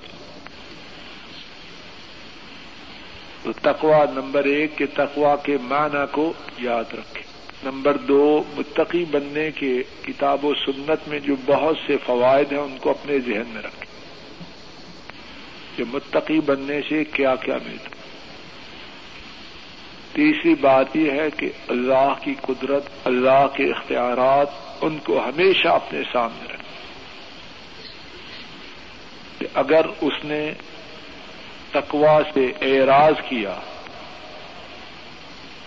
تو تقوا نمبر ایک کے تقوا کے معنی کو یاد رکھے۔ نمبر دو، متقی بننے کے کتاب و سنت میں جو بہت سے فوائد ہیں، ان کو اپنے ذہن میں رکھیں۔ کہ متقی بننے سے کیا کیا ملتا۔ تیسری بات یہ ہے کہ اللہ کی قدرت، اللہ کے اختیارات، ان کو ہمیشہ اپنے سامنے رکھیں۔ کہ اگر اس نے تقوا سے اعراض کیا،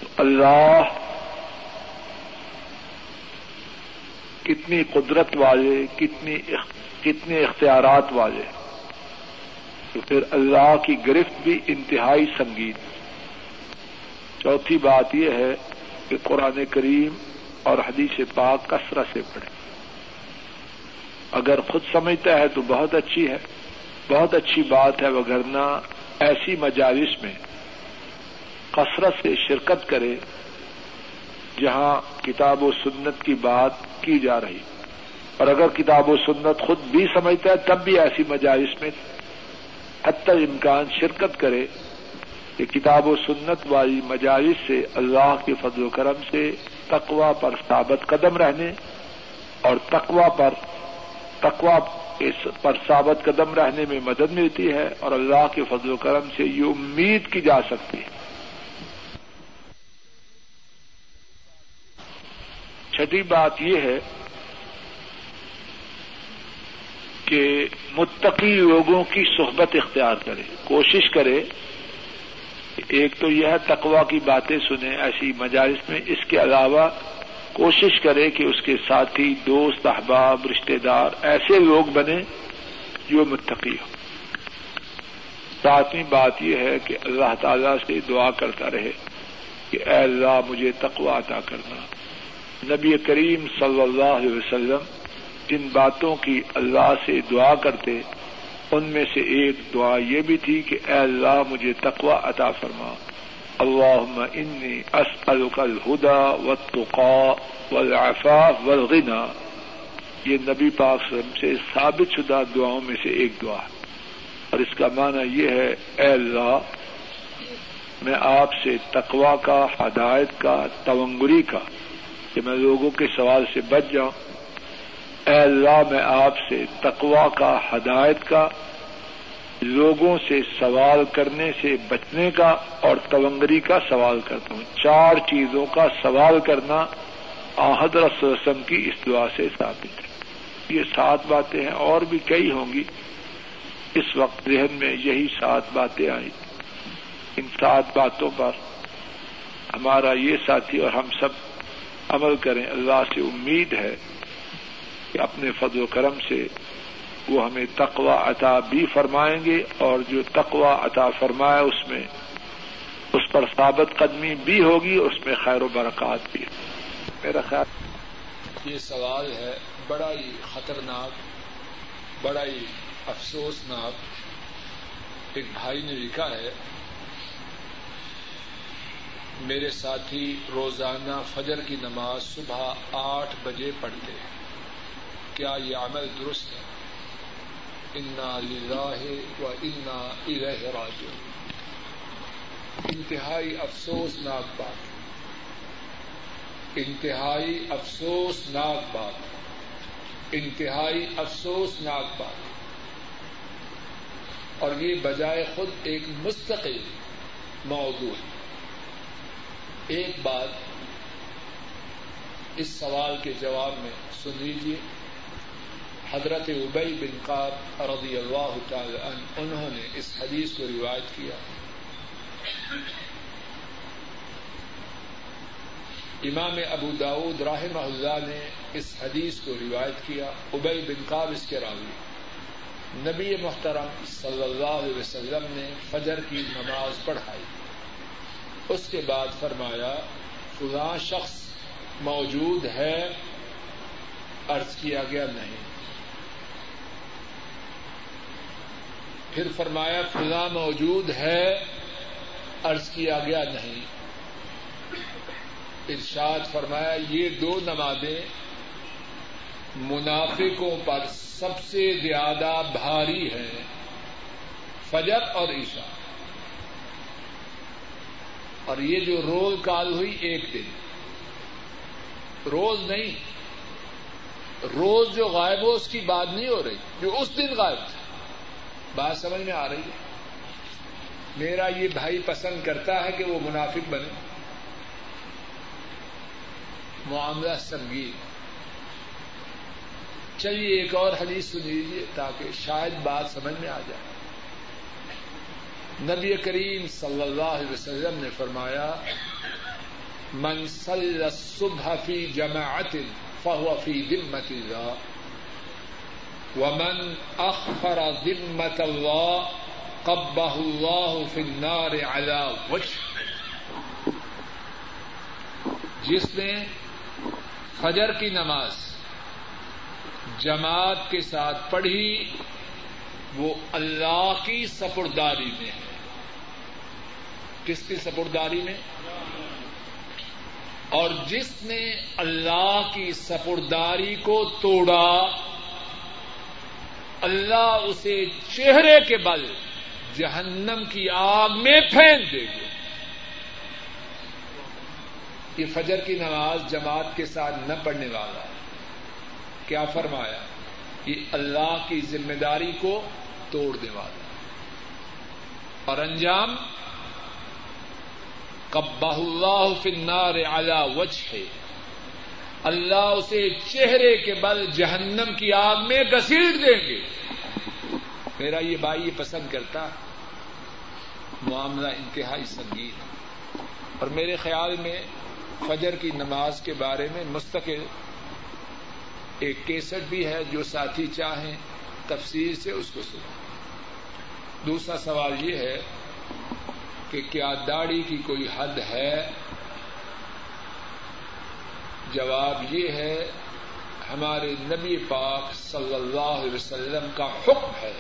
تو اللہ کتنی قدرت والے، کتنی کتنے اختیارات والے۔ تو پھر اللہ کی گرفت بھی انتہائی سنگین۔ چوتھی بات یہ ہے کہ قرآن کریم اور حدیث پاک کثرت سے پڑھے اگر خود سمجھتا ہے تو بہت اچھی ہے۔ بہت اچھی بات ہے وغیرہ ایسی مجالس میں کثرت سے شرکت کرے جہاں کتاب و سنت کی بات کی جا رہی۔ اور اگر کتاب و سنت خود بھی سمجھتا ہے، تب بھی ایسی مجالس میں حتی امکان شرکت کرے کہ کتاب و سنت والی مجالس سے اللہ کے فضل و کرم سے تقوا پر ثابت قدم رہنے اور تقوا پر تقوا پر ثابت قدم رہنے میں مدد ملتی ہے اور اللہ کے فضل و کرم سے یہ امید کی جا سکتی ہے۔ چھٹی بات یہ ہے کہ متقی لوگوں کی صحبت اختیار کرے، کوشش کرے ایک تو یہ تقوا کی باتیں سنیں ایسی مجالس میں، اس کے علاوہ کوشش کرے کہ اس کے ساتھی، دوست، احباب رشتے دار ایسے لوگ بنے جو متقی ہو ساتویں بات یہ ہے کہ اللہ تعالی سے دعا کرتا رہے کہ اے اللہ مجھے تقوا عطا کرنا۔ نبی کریم صلی اللہ علیہ وسلم جن باتوں کی اللہ سے دعا کرتے، ان میں سے ایک دعا یہ بھی تھی کہ اے اللہ مجھے تقوا عطا فرما۔ اللہ انی اسألک الہدا والتقا والعفاف والغنا یہ نبی پاک وسلم سے ثابت شدہ دعاؤں میں سے ایک دعا۔ ہے اور اس کا معنی یہ ہے، اے اللہ، میں آپ سے تقوا کا، ہدایت کا، تونگری کا۔ کہ میں لوگوں کے سوال سے بچ جاؤں۔ اے اللہ، میں آپ سے تقوا کا، ہدایت کا، لوگوں سے سوال کرنے سے بچنے کا اور تونگری کا سوال کرتا ہوں۔ چار چیزوں کا سوال کرنا حضرت رسم کی اس دعا سے ثابت ہے۔ یہ سات باتیں ہیں، اور بھی کئی ہوں گی۔ اس وقت ذہن میں یہی سات باتیں آئی ان سات باتوں پر ہمارا یہ ساتھی اور ہم سب عمل کریں، اللہ سے امید ہے کہ اپنے فضل و کرم سے وہ ہمیں تقوا عطا بھی فرمائیں گے اور جو تقوا عطا فرمائے اس میں، اس پر ثابت قدمی بھی ہوگی اور اس میں خیر و برکات بھی میرا خیال یہ سوال ہے، بڑا ہی خطرناک، بڑا ہی افسوسناک ایک بھائی نے لکھا ہے میرے ساتھی روزانہ فجر کی نماز صبح آٹھ بجے پڑھتے ہیں۔ کیا یہ عمل درست ہے؟ انا و انا راج انتہائی افسوسناک بات۔ انتہائی افسوسناک بات۔ انتہائی افسوسناک بات۔ اور یہ بجائے خود ایک مستقل موضوع ہے۔ ایک بات اس سوال کے جواب میں سن لیجیے حضرت ابئی بن قاب رضی اللہ تعالی انہوں نے اس حدیث کو روایت کیا۔ امام ابو داود راہم اللہ نے اس حدیث کو روایت کیا۔ ابئی بن قاب اس کے راوی۔ نبی محترم صلی اللہ علیہ وسلم نے فجر کی نماز پڑھائی۔ اس کے بعد فرمایا فلاں شخص موجود ہے ارض کیا گیا نہیں۔ پھر فرمایا فلاں موجود ہے ارض کیا گیا نہیں۔ ارشاد فرمایا، یہ دو نمازیں منافقوں پر سب سے زیادہ بھاری ہیں، فجر اور عشاء۔ اور یہ جو رول کال ہوئی ایک دن۔ روز نہیں۔ روز جو غائب ہو، اس کی بات نہیں ہو رہی۔ جو اس دن غائب تھا۔ بات سمجھ میں آ رہی ہے؟ میرا یہ بھائی پسند کرتا ہے کہ وہ منافق بنے۔ معاملہ سنگین۔ چلیے ایک اور حدیث سن لیجیے تاکہ شاید بات سمجھ میں آ جائے۔ نبی کریم صلی اللہ علیہ وسلم نے فرمایا، من صلی الصبح فی جماعت فهو فی ذمت اللہ، ومن اخر ذمت اللہ قبہ اللہ فی النار علی وجہ. جس نے فجر کی نماز جماعت کے ساتھ پڑھی، وہ اللہ کی سپرداری میں ہے۔ کس کی سپرداری میں؟ اور جس نے اللہ کی سپرداری کو توڑا، اللہ اسے چہرے کے بل جہنم کی آگ میں پھینک دے گے یہ فجر کی نماز جماعت کے ساتھ نہ پڑھنے والا کیا فرمایا؟ یہ اللہ کی ذمہ داری کو توڑنے والا اور انجام؟ کبہ اللہ فنار اعلی وجہ ہے اللہ اسے چہرے کے بل جہنم کی آگ میں گسیٹ دیں گے۔ میرا یہ بھائی یہ پسند کرتا، معاملہ انتہائی سنگین ہے۔ اور میرے خیال میں فجر کی نماز کے بارے میں مستقل ایک کیسٹ بھی ہے جو ساتھی چاہیں تفصیل سے اس کو سنیں دوسرا سوال یہ ہے کہ کیا داڑھی کی کوئی حد ہے؟ جواب یہ ہے، ہمارے نبی پاک صلی اللہ علیہ وسلم کا حکم ہے،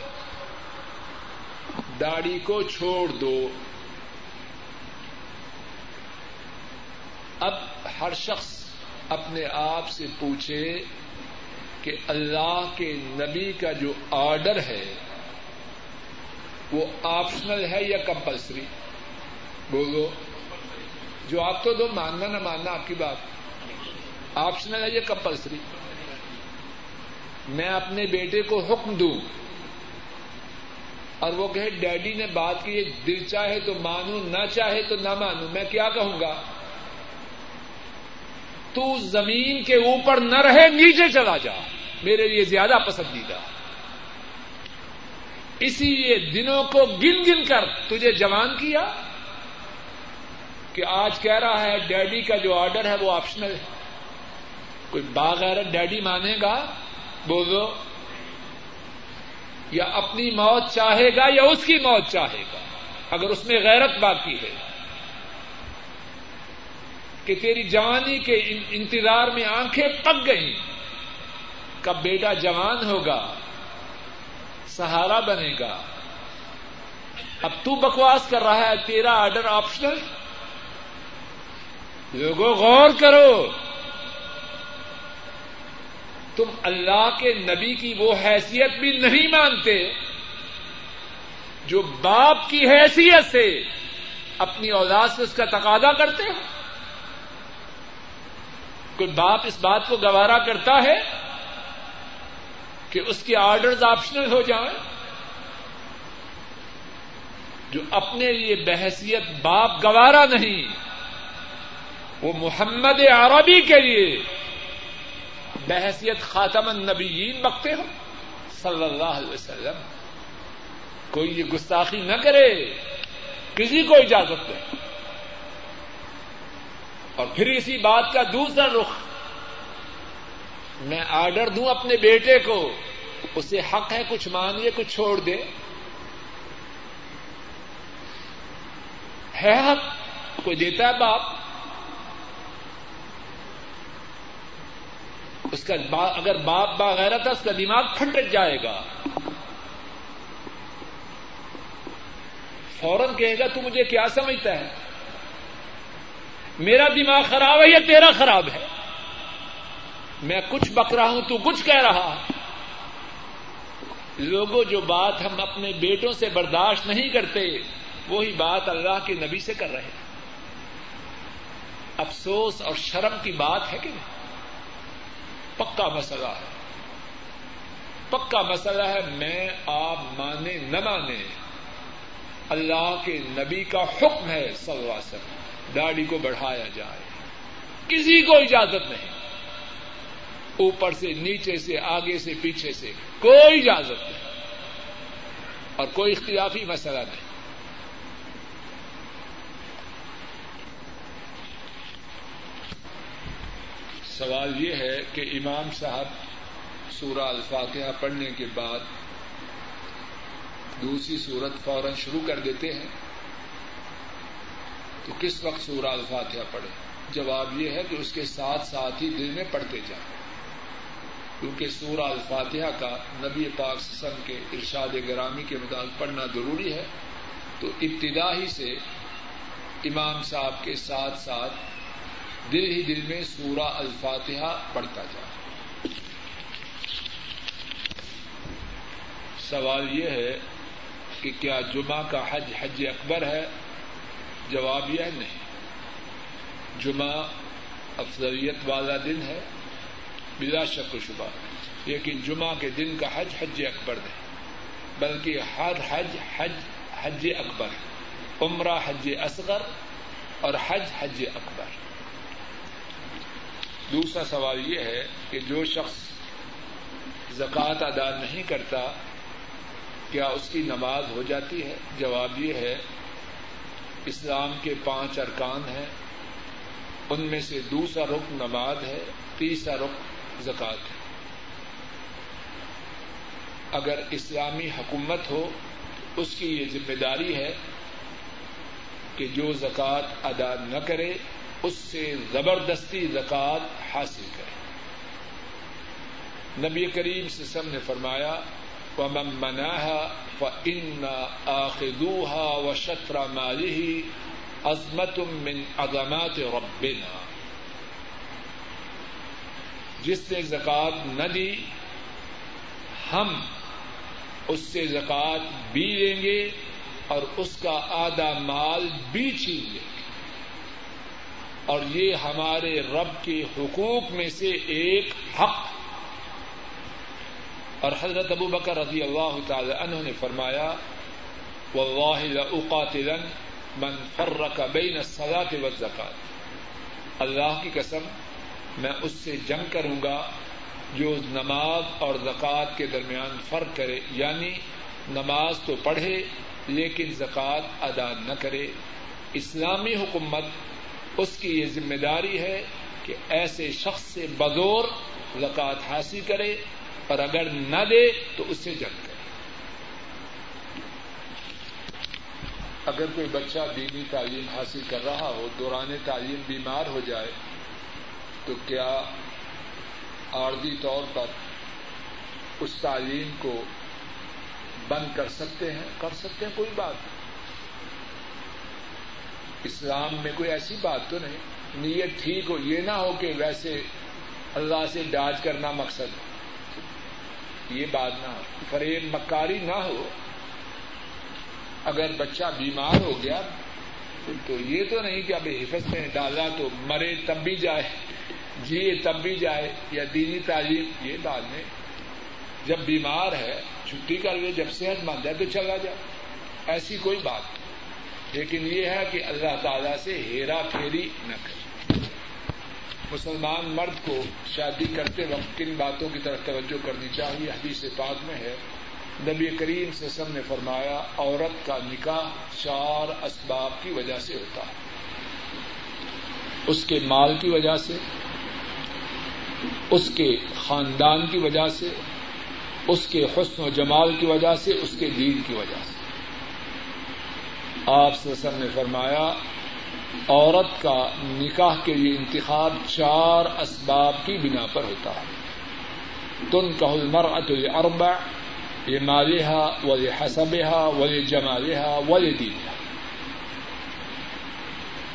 داڑھی کو چھوڑ دو۔ اب ہر شخص اپنے آپ سے پوچھے کہ اللہ کے نبی کا جو آرڈر ہے، وہ آپشنل ہے یا کمپلسری؟ بولو۔ جو آپ تو دو ماننا نہ ماننا، آپ کی بات۔ آپشنل ہے یا کمپلسری۔ میں اپنے بیٹے کو حکم دوں۔ اور وہ کہے، ڈیڈی نے بات کی دل چاہے تو مانوں نہ چاہے تو نہ مانوں میں کیا کہوں گا؟ تو زمین کے اوپر نہ رہے، نیچے چلا جا۔ میرے لیے زیادہ پسندیدہ۔ اسی لیے دنوں کو گن گن کر تجھے جوان کیا۔ کہ آج کہہ رہا ہے ڈیڈی کا جو آرڈر ہے وہ آپشنل ہے۔ کوئی باغیر ڈیڈی مانے گا بولو یا اپنی موت چاہے گا یا اس کی موت چاہے گا، اگر اس میں غیرت باقی ہے۔ کہ تیری جوانی کے انتظار میں آنکھیں پک گئی کب بیٹا جوان ہوگا، سہارا بنے گا۔ اب تو بکواس کر رہا ہے، تیرا آرڈر آپشنل؟ لوگوں، غور کرو۔ تم اللہ کے نبی کی وہ حیثیت بھی نہیں مانتے جو باپ کی حیثیت سے اپنی اولاد سے اس کا تقاضا کرتے ہو۔ کوئی باپ اس بات کو گوارا کرتا ہے کہ اس کے آرڈرز آپشنل ہو جائیں؟ جو اپنے لیے بحثیت باپ گوارا نہیں وہ محمد عربی کے لیے بحثیت خاتم النبیین بکتے ہو صلی اللہ علیہ وسلم۔ کوئی یہ گستاخی نہ کرے۔ کسی کو اجازت دے۔ اور پھر اسی بات کا دوسرا رخ۔ میں آرڈر دوں اپنے بیٹے کو۔ اسے حق ہے کچھ مانگے، کچھ چھوڑ دے۔ ہے حق؟ کوئی دیتا ہے باپ؟ اس کا اگر باپ باغیرہ تھا اس کا دماغ پھٹ جائے گا۔ فوراً کہے گا، تو مجھے کیا سمجھتا ہے؟ میرا دماغ خراب ہے یا تیرا خراب ہے؟ میں کچھ بک رہا ہوں، تو کچھ کہہ رہا لوگوں، جو بات ہم اپنے بیٹوں سے برداشت نہیں کرتے، وہی بات اللہ کے نبی سے کر رہے ہیں۔ افسوس اور شرم کی بات ہے کہ نہیں؟ پکا مسئلہ ہے۔ پکا مسئلہ ہے، میں، آپ مانے نہ مانے، اللہ کے نبی کا حکم ہے سلواسن داڑھی کو بڑھایا جائے۔ کسی کو اجازت نہیں۔ اوپر سے، نیچے سے، آگے سے، پیچھے سے، کوئی اجازت نہیں۔ اور کوئی اختلافی مسئلہ نہیں۔ سوال یہ ہے کہ امام صاحب سورہ الفاتحہ پڑھنے کے بعد دوسری سورت فوراً شروع کر دیتے ہیں تو کس وقت سورہ الفاتحہ پڑھے؟ جواب یہ ہے کہ اس کے ساتھ ساتھ ہی دل میں پڑھتے جائیں۔ کیونکہ سورہ الفاتحہ کا نبی پاک سسم کے ارشاد گرامی کے مطابق پڑھنا ضروری ہے۔ تو ابتدا ہی سے امام صاحب کے ساتھ ساتھ دل ہی دل میں سورہ الفاتحہ پڑھتا جائے۔ سوال یہ ہے کہ کیا جمعہ کا حج حج اکبر ہے؟ جواب یہ نہیں۔ جمعہ افضلیت والا دن ہے، بلا شک و شبہ۔ لیکن جمعہ کے دن کا حج حج اکبر نہیں، بلکہ ہر حج حج حج اکبر۔ عمرہ حج اصغر اور حج حج اکبر۔ دوسرا سوال یہ ہے کہ جو شخص زکوٰۃ ادا نہیں کرتا، کیا اس کی نماز ہو جاتی ہے؟ جواب یہ ہے، اسلام کے پانچ ارکان ہیں۔ ان میں سے دوسرا رخ نماز ہے، تیسرا رخ زکوٰۃ ہے۔ اگر اسلامی حکومت ہو، اس کی یہ ذمہ داری ہے کہ جو زکوٰۃ ادا نہ کرے اس سے زبردستی زکوٰۃ حاصل کرے نبی کریم سسم نے فرمایا، ومن مناها فإن آخذوها وشطر ماله عظمة من عظمات ربنا جس نے زکوٰۃ نہ دی، ہم اس سے زکوٰۃ بھی لیں گے اور اس کا آدھا مال بھی چھین لیں گے۔ اور یہ ہمارے رب کے حقوق میں سے ایک حق۔ اور حضرت ابو بکر رضی اللہ تعالی عنہ نے فرمایا، واللہ لاقاتلن من فرق بین الصلاة والزکات اللہ کی قسم، میں اس سے جنگ کروں گا جو نماز اور زکوٰۃ کے درمیان فرق کرے۔ یعنی نماز تو پڑھے لیکن زکوٰۃ ادا نہ کرے۔ اسلامی حکومت اس کی یہ ذمہ داری ہے کہ ایسے شخص سے بزور زکوٰۃ حاصل کرے، اور اگر نہ دے تو اس سے جنگ کرے۔ اگر کوئی بچہ دینی تعلیم حاصل کر رہا ہو، دوران تعلیم بیمار ہو جائے، تو کیا عارضی طور پر اس تعلیم کو بند کر سکتے ہیں؟ کر سکتے ہیں، کوئی بات نہیں۔ اسلام میں کوئی ایسی بات تو نہیں، نیت ٹھیک ہو، یہ نہ ہو کہ ویسے اللہ سے ڈاج کرنا مقصد یہ بات نہ ہو، فریب مکاری نہ ہو۔ اگر بچہ بیمار ہو گیا، تو یہ تو نہیں کہ اب حفظ میں ڈالا تو مرے تب بھی جائے، جیے تب بھی جائے یا دینی تعلیم، یہ بات نہیں۔ جب بیمار ہے، چھٹی کر لے جب صحت مند ہے تو چلا جائے ایسی کوئی بات نہیں۔ لیکن یہ ہے کہ اللہ تعالی سے ہیرا پھیری نہ کرے۔ مسلمان مرد کو شادی کرتے وقت کن باتوں کی طرف توجہ کرنی چاہیے۔ حدیث پاک میں ہے، نبی کریم سے سب نے فرمایا، عورت کا نکاح چار اسباب کی وجہ سے ہوتا ہے۔ اس کے مال کی وجہ سے، اس کے خاندان کی وجہ سے، اس کے حسن و جمال کی وجہ سے، اس کے دین کی وجہ سے۔ آپ سسم نے فرمایا، عورت کا نکاح کے لیے انتخاب چار اسباب کی بنا پر ہوتا ہے۔ تن کہ المرأة لأربع، لمالها ولحسبها ولجمالها ولدينها۔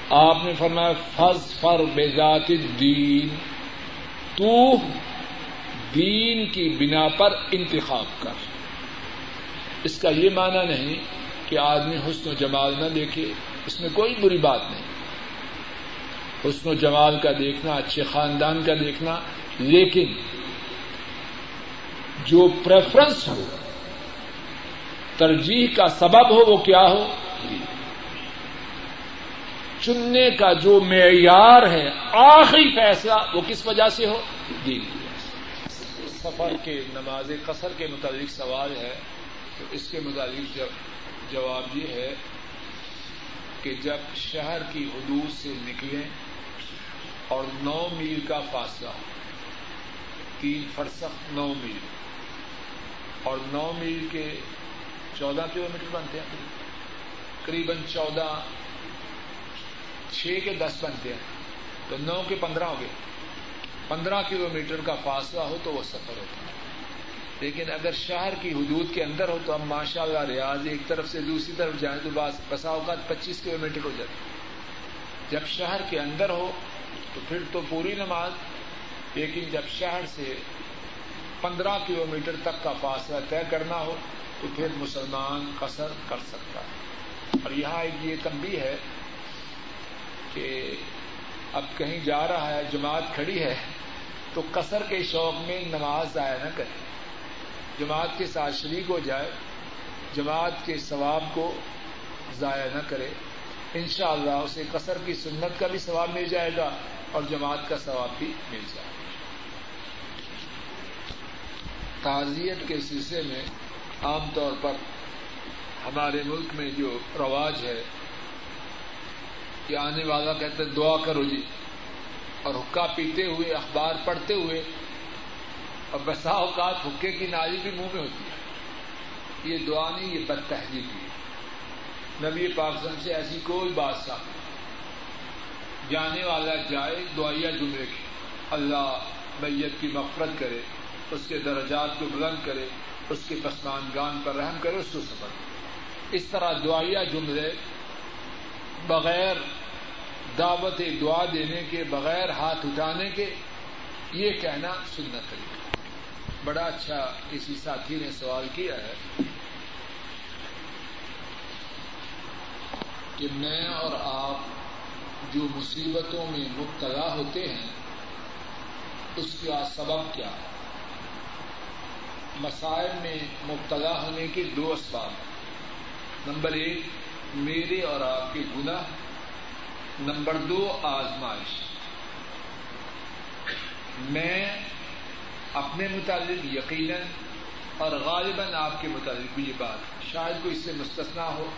آپ نے فرمایا فض فر بذات الدین، تو دین کی بنا پر انتخاب کر۔ اس کا یہ معنی نہیں کہ آدمی حسن و جمال نہ دیکھے، اس میں کوئی بری بات نہیں۔ حسن و جمال کا دیکھنا، اچھے خاندان کا دیکھنا، لیکن جو پریفرنس ہو، ترجیح کا سبب ہو، وہ کیا ہو؟ چننے کا جو معیار ہے، آخری فیصلہ وہ کس وجہ سے ہو؟ دین سفر کے، نماز قصر کے متعلق سوال ہے، تو اس کے متعلق جب جواب یہ ہے کہ جب شہر کی حدود سے نکلیں اور نو میل کا فاصلہ ہو تین فرسخ نو میل، اور نو میل کے چودہ کلو میٹر بنتے ہیں، قریباً چودہ، چھ کے دس بنتے ہیں، تو نو کے پندرہ ہو گئے۔ پندرہ کلو میٹر کا فاصلہ ہو تو وہ سفر ہوتا ہے۔ لیکن اگر شہر کی حدود کے اندر ہو تو ہم ماشاء اللہ ریاض ایک طرف سے دوسری طرف جائیں تو بسا اوقات پچیس کلو میٹر ہو جاتی جب شہر کے اندر ہو تو پھر تو پوری نماز، لیکن جب شہر سے پندرہ کلو میٹر تک کا فاصلہ طے کرنا ہو تو پھر مسلمان قصر کر سکتا ہے۔ اور یہاں ایک یہ تنبی ہے کہ اب کہیں جا رہا ہے، جماعت کھڑی ہے، تو قصر کے شوق میں نماز ضائع نہ کرے جماعت کے ساتھ شریک ہو جائے، جماعت کے ثواب کو ضائع نہ کرے۔ انشاءاللہ اسے قصر کی سنت کا بھی ثواب مل جائے گا اور جماعت کا ثواب بھی مل جائے گا۔ تعزیت کے سلسلے میں عام طور پر ہمارے ملک میں جو رواج ہے کہ آنے والا کہتے ہیں، دعا کرو جی۔ اور حکا پیتے ہوئے، اخبار پڑھتے ہوئے اور بسا اوقات حکے کی نالی بھی منہ میں ہوتی ہے۔ یہ دعا نہیں، یہ بد تہذیبی ہے۔ نبی پاکستان سے ایسی کوئی بات صاف جانے والا جائے دعائیا جملے کی۔ اللہ میت کی مفرت کرے، اس کے درجات کو بلند کرے، اس کے پسمان گان پر رحم کرے، اس کو سفر اس طرح دعائیا جملے بغیر دعوت دعا دینے کے، بغیر ہاتھ اٹھانے کے، یہ کہنا سننا طریقہ۔ بڑا اچھا کسی ساتھی نے سوال کیا ہے کہ میں اور آپ جو مصیبتوں میں مبتلا ہوتے ہیں، اس کا سبب کیا ہے؟ مسائل میں مبتلا ہونے کے دو اسباب نمبر ایک، میرے اور آپ کے گناہ۔ نمبر دو، آزمائش۔ میں اپنے متعلق یقیناً اور غالباً آپ کے متعلق بھی یہ بات شاید کوئی اس سے مستثنا ہو۔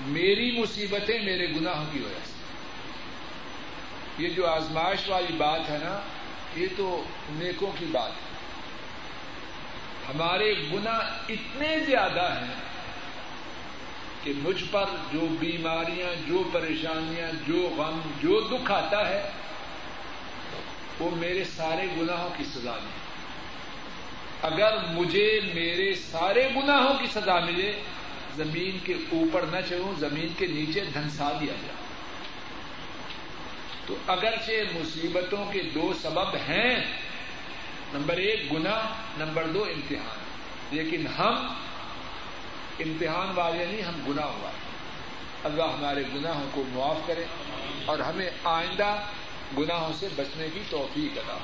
میری مصیبتیں میرے گناہوں کی وجہ سے۔ یہ جو آزمائش والی بات ہے نا، یہ تو نیکوں کی بات ہے۔ ہمارے گناہ اتنے زیادہ ہیں کہ مجھ پر جو بیماریاں، جو پریشانیاں، جو غم، جو دکھ آتا ہے، وہ میرے سارے گناہوں کی سزا نہیں۔ اگر مجھے میرے سارے گناہوں کی سزا ملے، زمین کے اوپر نہ چلوں زمین کے نیچے دھنسا دیا جائے۔ تو اگرچہ مصیبتوں کے دو سبب ہیں، نمبر ایک گنا نمبر دو امتحان۔ لیکن ہم امتحان والے نہیں، ہم گنا ہوا اللہ ہمارے گناہوں کو معاف کرے اور ہمیں آئندہ گناہوں سے بچنے کی توفیق ادا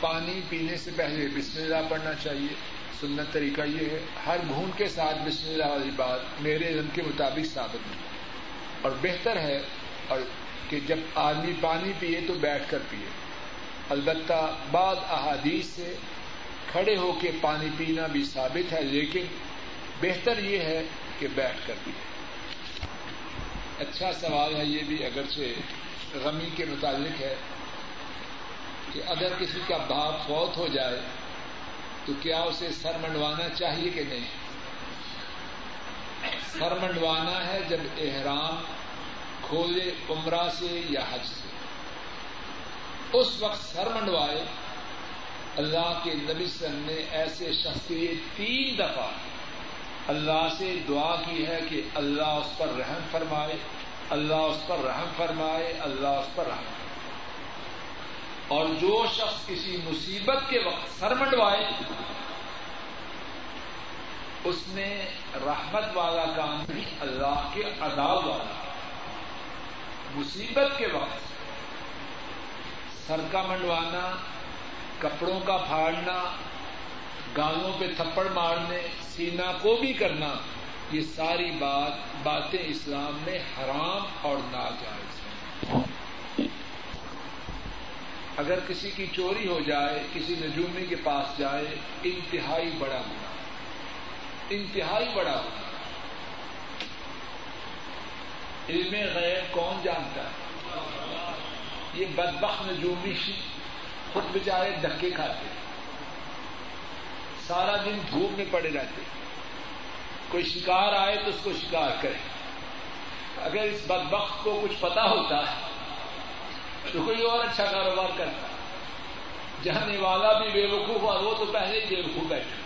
پانی پینے سے پہلے بسم اللہ پڑھنا چاہیے۔ سنت طریقہ یہ ہے، ہر گھون کے ساتھ بسم اللہ والی بات میرے علم کے مطابق ثابت نہیں اور بہتر ہے، اور کہ جب آدمی پانی پیے تو بیٹھ کر پیے۔ البتہ بعض احادیث سے کھڑے ہو کے پانی پینا بھی ثابت ہے، لیکن بہتر یہ ہے کہ بیٹھ کر پیے۔ اچھا سوال ہے یہ بھی، اگرچہ غمی کے متعلق ہے۔ کہ اگر کسی کا باپ فوت ہو جائے تو کیا اسے سر منڈوانا چاہیے کہ نہیں؟ سر منڈوانا ہے جب احرام کھولے عمرہ سے یا حج سے۔ اس وقت سر منڈوائے اللہ کے نبی وسلم نے ایسے شخص کے لیے تین دفعہ اللہ سے دعا کی ہے کہ اللہ اس پر رحم فرمائے، اللہ اس پر رحم فرمائے، اللہ اس پر رحم فرمائے۔ اور جو شخص کسی مصیبت کے وقت سر منڈوائے، اس نے رحمت والا کام بھی اللہ کے عذاب والا۔ مصیبت کے وقت سر کا منڈوانا، کپڑوں کا پھاڑنا گالوں پہ تھپڑ مارنے، سینا کو بھی کرنا، یہ ساری بات باتیں اسلام میں حرام اور ناجائز ہیں۔ اگر کسی کی چوری ہو جائے، کسی نجومی کے پاس جائے، انتہائی بڑا گنا انتہائی بڑا گنا علم غیر کون جانتا ہے؟ یہ بدبخ نجومی خود بچارے دھکے کھاتے سارا دن دھوپ میں پڑے رہتے کوئی شکار آئے تو اس کو شکار کرے۔ اگر اس بدبخت کو کچھ پتا ہوتا ہے تو کوئی اور اچھا کاروبار کرتا جانے والا بھی بے وقوف اور وہ تو پہلے ہی بے وقوف بیٹھے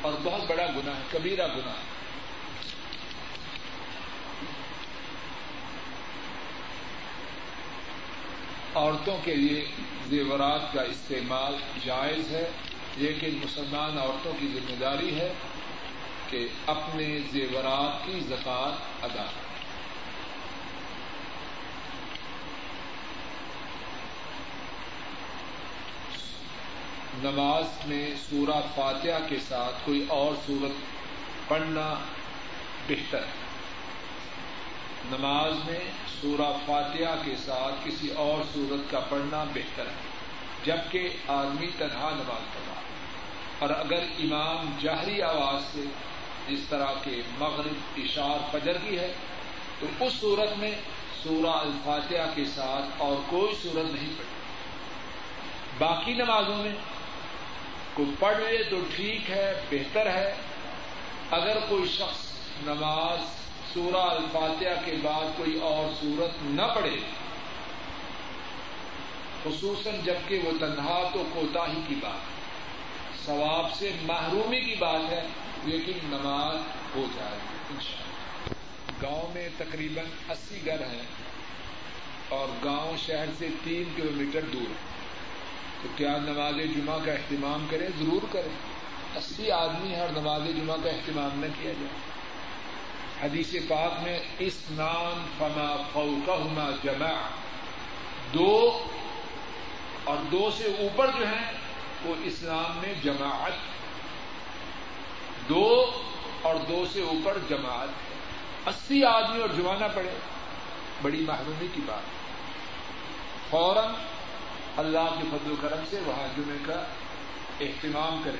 اور بہت بڑا گنا ہے، کبیرہ گنا ہے۔ عورتوں کے لیے زیورات کا استعمال جائز ہے، لیکن مسلمان عورتوں کی ذمہ داری ہے کہ اپنے زیورات کی زکات ادا کریں۔ نماز میں سورہ فاتحہ کے ساتھ کوئی اور سورت پڑھنا بہتر ہے۔ نماز میں سورہ فاتحہ کے ساتھ کسی اور سورت کا پڑھنا بہتر ہے، جبکہ آدمی تنہا نماز پڑھا اور اگر امام جاہری آواز سے جس طرح کے مغرب اشار فجر کی ہے، تو اس صورت میں سورہ الفاتحہ کے ساتھ اور کوئی صورت نہیں پڑھی باقی نمازوں میں کوئی پڑھ لے تو ٹھیک ہے، بہتر ہے۔ اگر کوئی شخص نماز، سورہ الفاتحہ کے بعد کوئی اور سورت نہ پڑے خصوصاً جبکہ وہ تنہا تو کوتا ہی کی بات ثواب سے محرومی کی بات ہے، لیکن نماز ہو جائے گی گاؤں میں تقریباً اسی گھر ہیں اور گاؤں شہر سے تین کلو میٹر دور تو کیا نماز جمعہ کا اہتمام کریں ضرور کریں اسی آدمی ہر نماز جمعہ کا اہتمام نہ کیا جائے۔ حدیث پاک میں اس نام فما فوقہما جمع دو اور دو سے اوپر جو ہے وہ اسلام میں جماعت۔ دو اور دو سے اوپر جماعت۔ اسی آدمی اور جمانا پڑے بڑی محرومی کی بات۔ فوراً اللہ کے فضل و کرم سے وہاں جمعے کا اہتمام کرے۔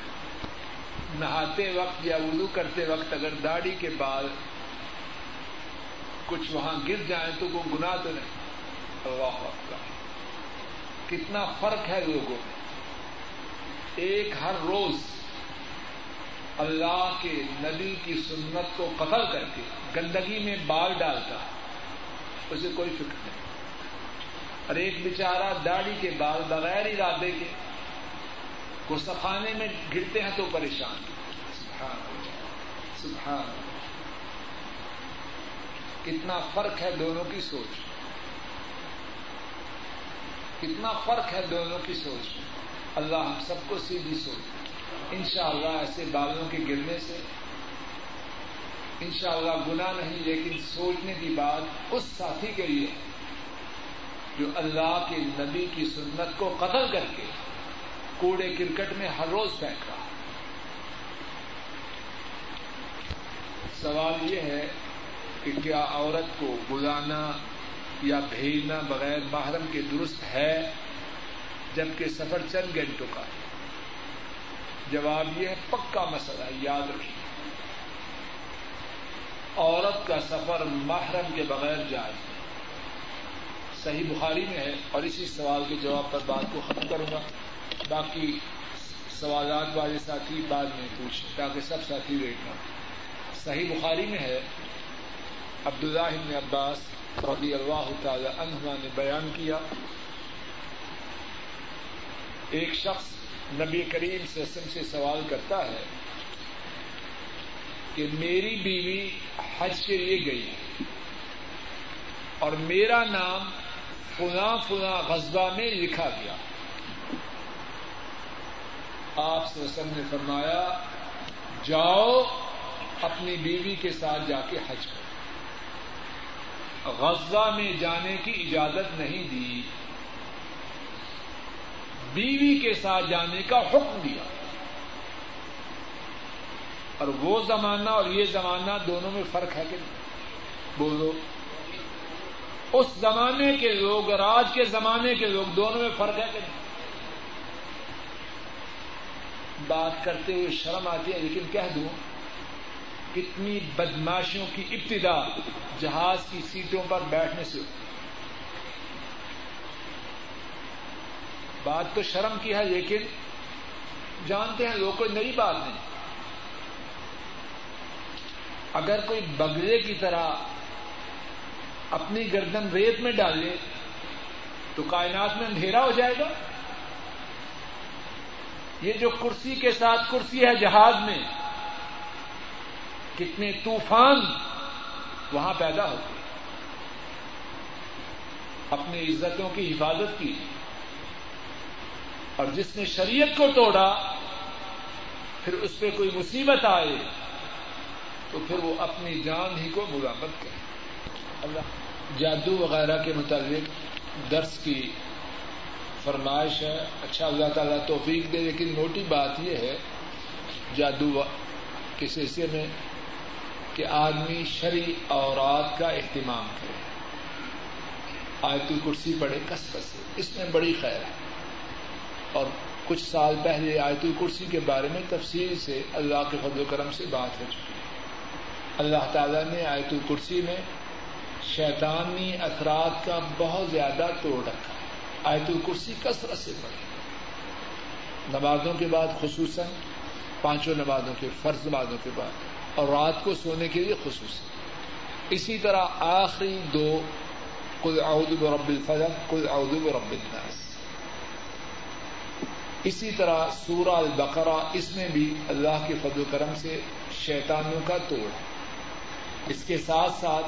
نہاتے وقت یا وضو کرتے وقت اگر داڑھی کے بعد کچھ وہاں گر جائیں تو وہ گناہ تو نہیں۔ اللہ اکبر۔ کتنا فرق ہے لوگوں میں۔ ایک ہر روز اللہ کے نبی کی سنت کو قتل کر کے گندگی میں بال ڈالتا ہے۔ اسے کوئی فکر نہیں۔ اور ایک بیچارہ داڑھی کے بال بغیر ارادے کے کو سفانے میں گرتے ہیں تو پریشان سبحان سبحان کتنا فرق ہے دونوں کی سوچ۔ کتنا فرق ہے دونوں کی سوچ۔ اللہ ہم سب کو سیدھی سوچ۔ ان شاء اللہ ایسے بالوں کے گرنے سے ان شاء اللہ گنا نہیں، لیکن سوچنے کی بات اس ساتھی کے لیے جو اللہ کے نبی کی سنت کو قتل کر کے کوڑے کرکٹ میں ہر روز پھینک رہا سوال یہ ہے کہ کیا عورت کو بلانا یا بھیجنا بغیر محرم کے درست ہے جبکہ سفر چند گھنٹوں کا ہے؟ جواب یہ ہے، پکا مسئلہ، یاد رکھیے۔ عورت کا سفر محرم کے بغیر جائز ہے۔ صحیح بخاری میں ہے اور اسی سوال کے جواب پر بات کو ختم کروں گا۔ باقی سوالات والے ساتھی بعد میں پوچھیں تاکہ سب ساتھی ویٹ نہ صحیح بخاری میں ہے، عبداللہ بن عباس رضی اللہ تعالی عنہما نے بیان کیا، ایک شخص نبی کریم سسم سے سوال کرتا ہے کہ میری بیوی حج کے لیے گئی اور میرا نام فلاں فلاں غزبہ میں لکھا گیا۔ آپ سسم نے فرمایا، جاؤ، اپنی بیوی کے ساتھ جا کے حج کرو۔ غزہ میں جانے کی اجازت نہیں دی۔ بیوی کے ساتھ جانے کا حکم دیا۔ اور وہ زمانہ اور یہ زمانہ دونوں میں فرق ہے کہ نہیں؟ بولو۔ اس زمانے کے لوگ اور آج کے زمانے کے لوگ دونوں میں فرق ہے کہ بات کرتے ہوئے شرم آتی ہے، لیکن کہہ دوں، کتنی بدماشیوں کی ابتدا جہاز کی سیٹوں پر بیٹھنے سے بات تو شرم کی ہے، لیکن جانتے ہیں لوگ کوئی نئی بات نہیں۔ اگر کوئی بگلے کی طرح اپنی گردن ریت میں ڈالے تو کائنات میں اندھیرا ہو جائے گا۔ یہ جو کرسی کے ساتھ کرسی ہے جہاز میں، کتنے طوفان وہاں پیدا ہوتے اپنی عزتوں کی حفاظت کی۔ اور جس نے شریعت کو توڑا، پھر اس پہ کوئی مصیبت آئے، تو پھر وہ اپنی جان ہی کو ملامت کرے۔ اللہ۔ جادو وغیرہ کے متعلق درس کی فرمائش ہے۔ اچھا اللہ تعالیٰ توفیق دے، لیکن موٹی بات یہ ہے، جادو کے سلسلے میں کہ آدمی شری اورات کا اہتمام کرے۔ آیت الکرسی پڑھے، کس کس اس میں بڑی خیر ہے۔ اور کچھ سال پہلے آیت الکرسی کے بارے میں تفصیل سے اللہ کے فضل و کرم سے بات ہو چکی۔ ہے اللہ تعالیٰ نے آیت الکرسی میں شیطانی اثرات کا بہت زیادہ توڑ رکھا آیت الکرسی کثرت سے پڑھے نمازوں کے بعد خصوصاً، پانچوں نمازوں کے، فرض نمازوں کے بعد، اور رات کو سونے کے لیے خصوصی اسی طرح آخری دو کل اعوذ برب الفلق کل اعوذ برب الناس۔ اسی طرح سورہ البقرہ، اس میں بھی اللہ کے فضل و کرم سے شیطانوں کا توڑ۔ ہے اس کے ساتھ ساتھ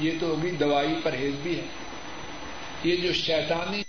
یہ تو ابھی دوائی پرہیز بھی ہے۔ یہ جو شیطانی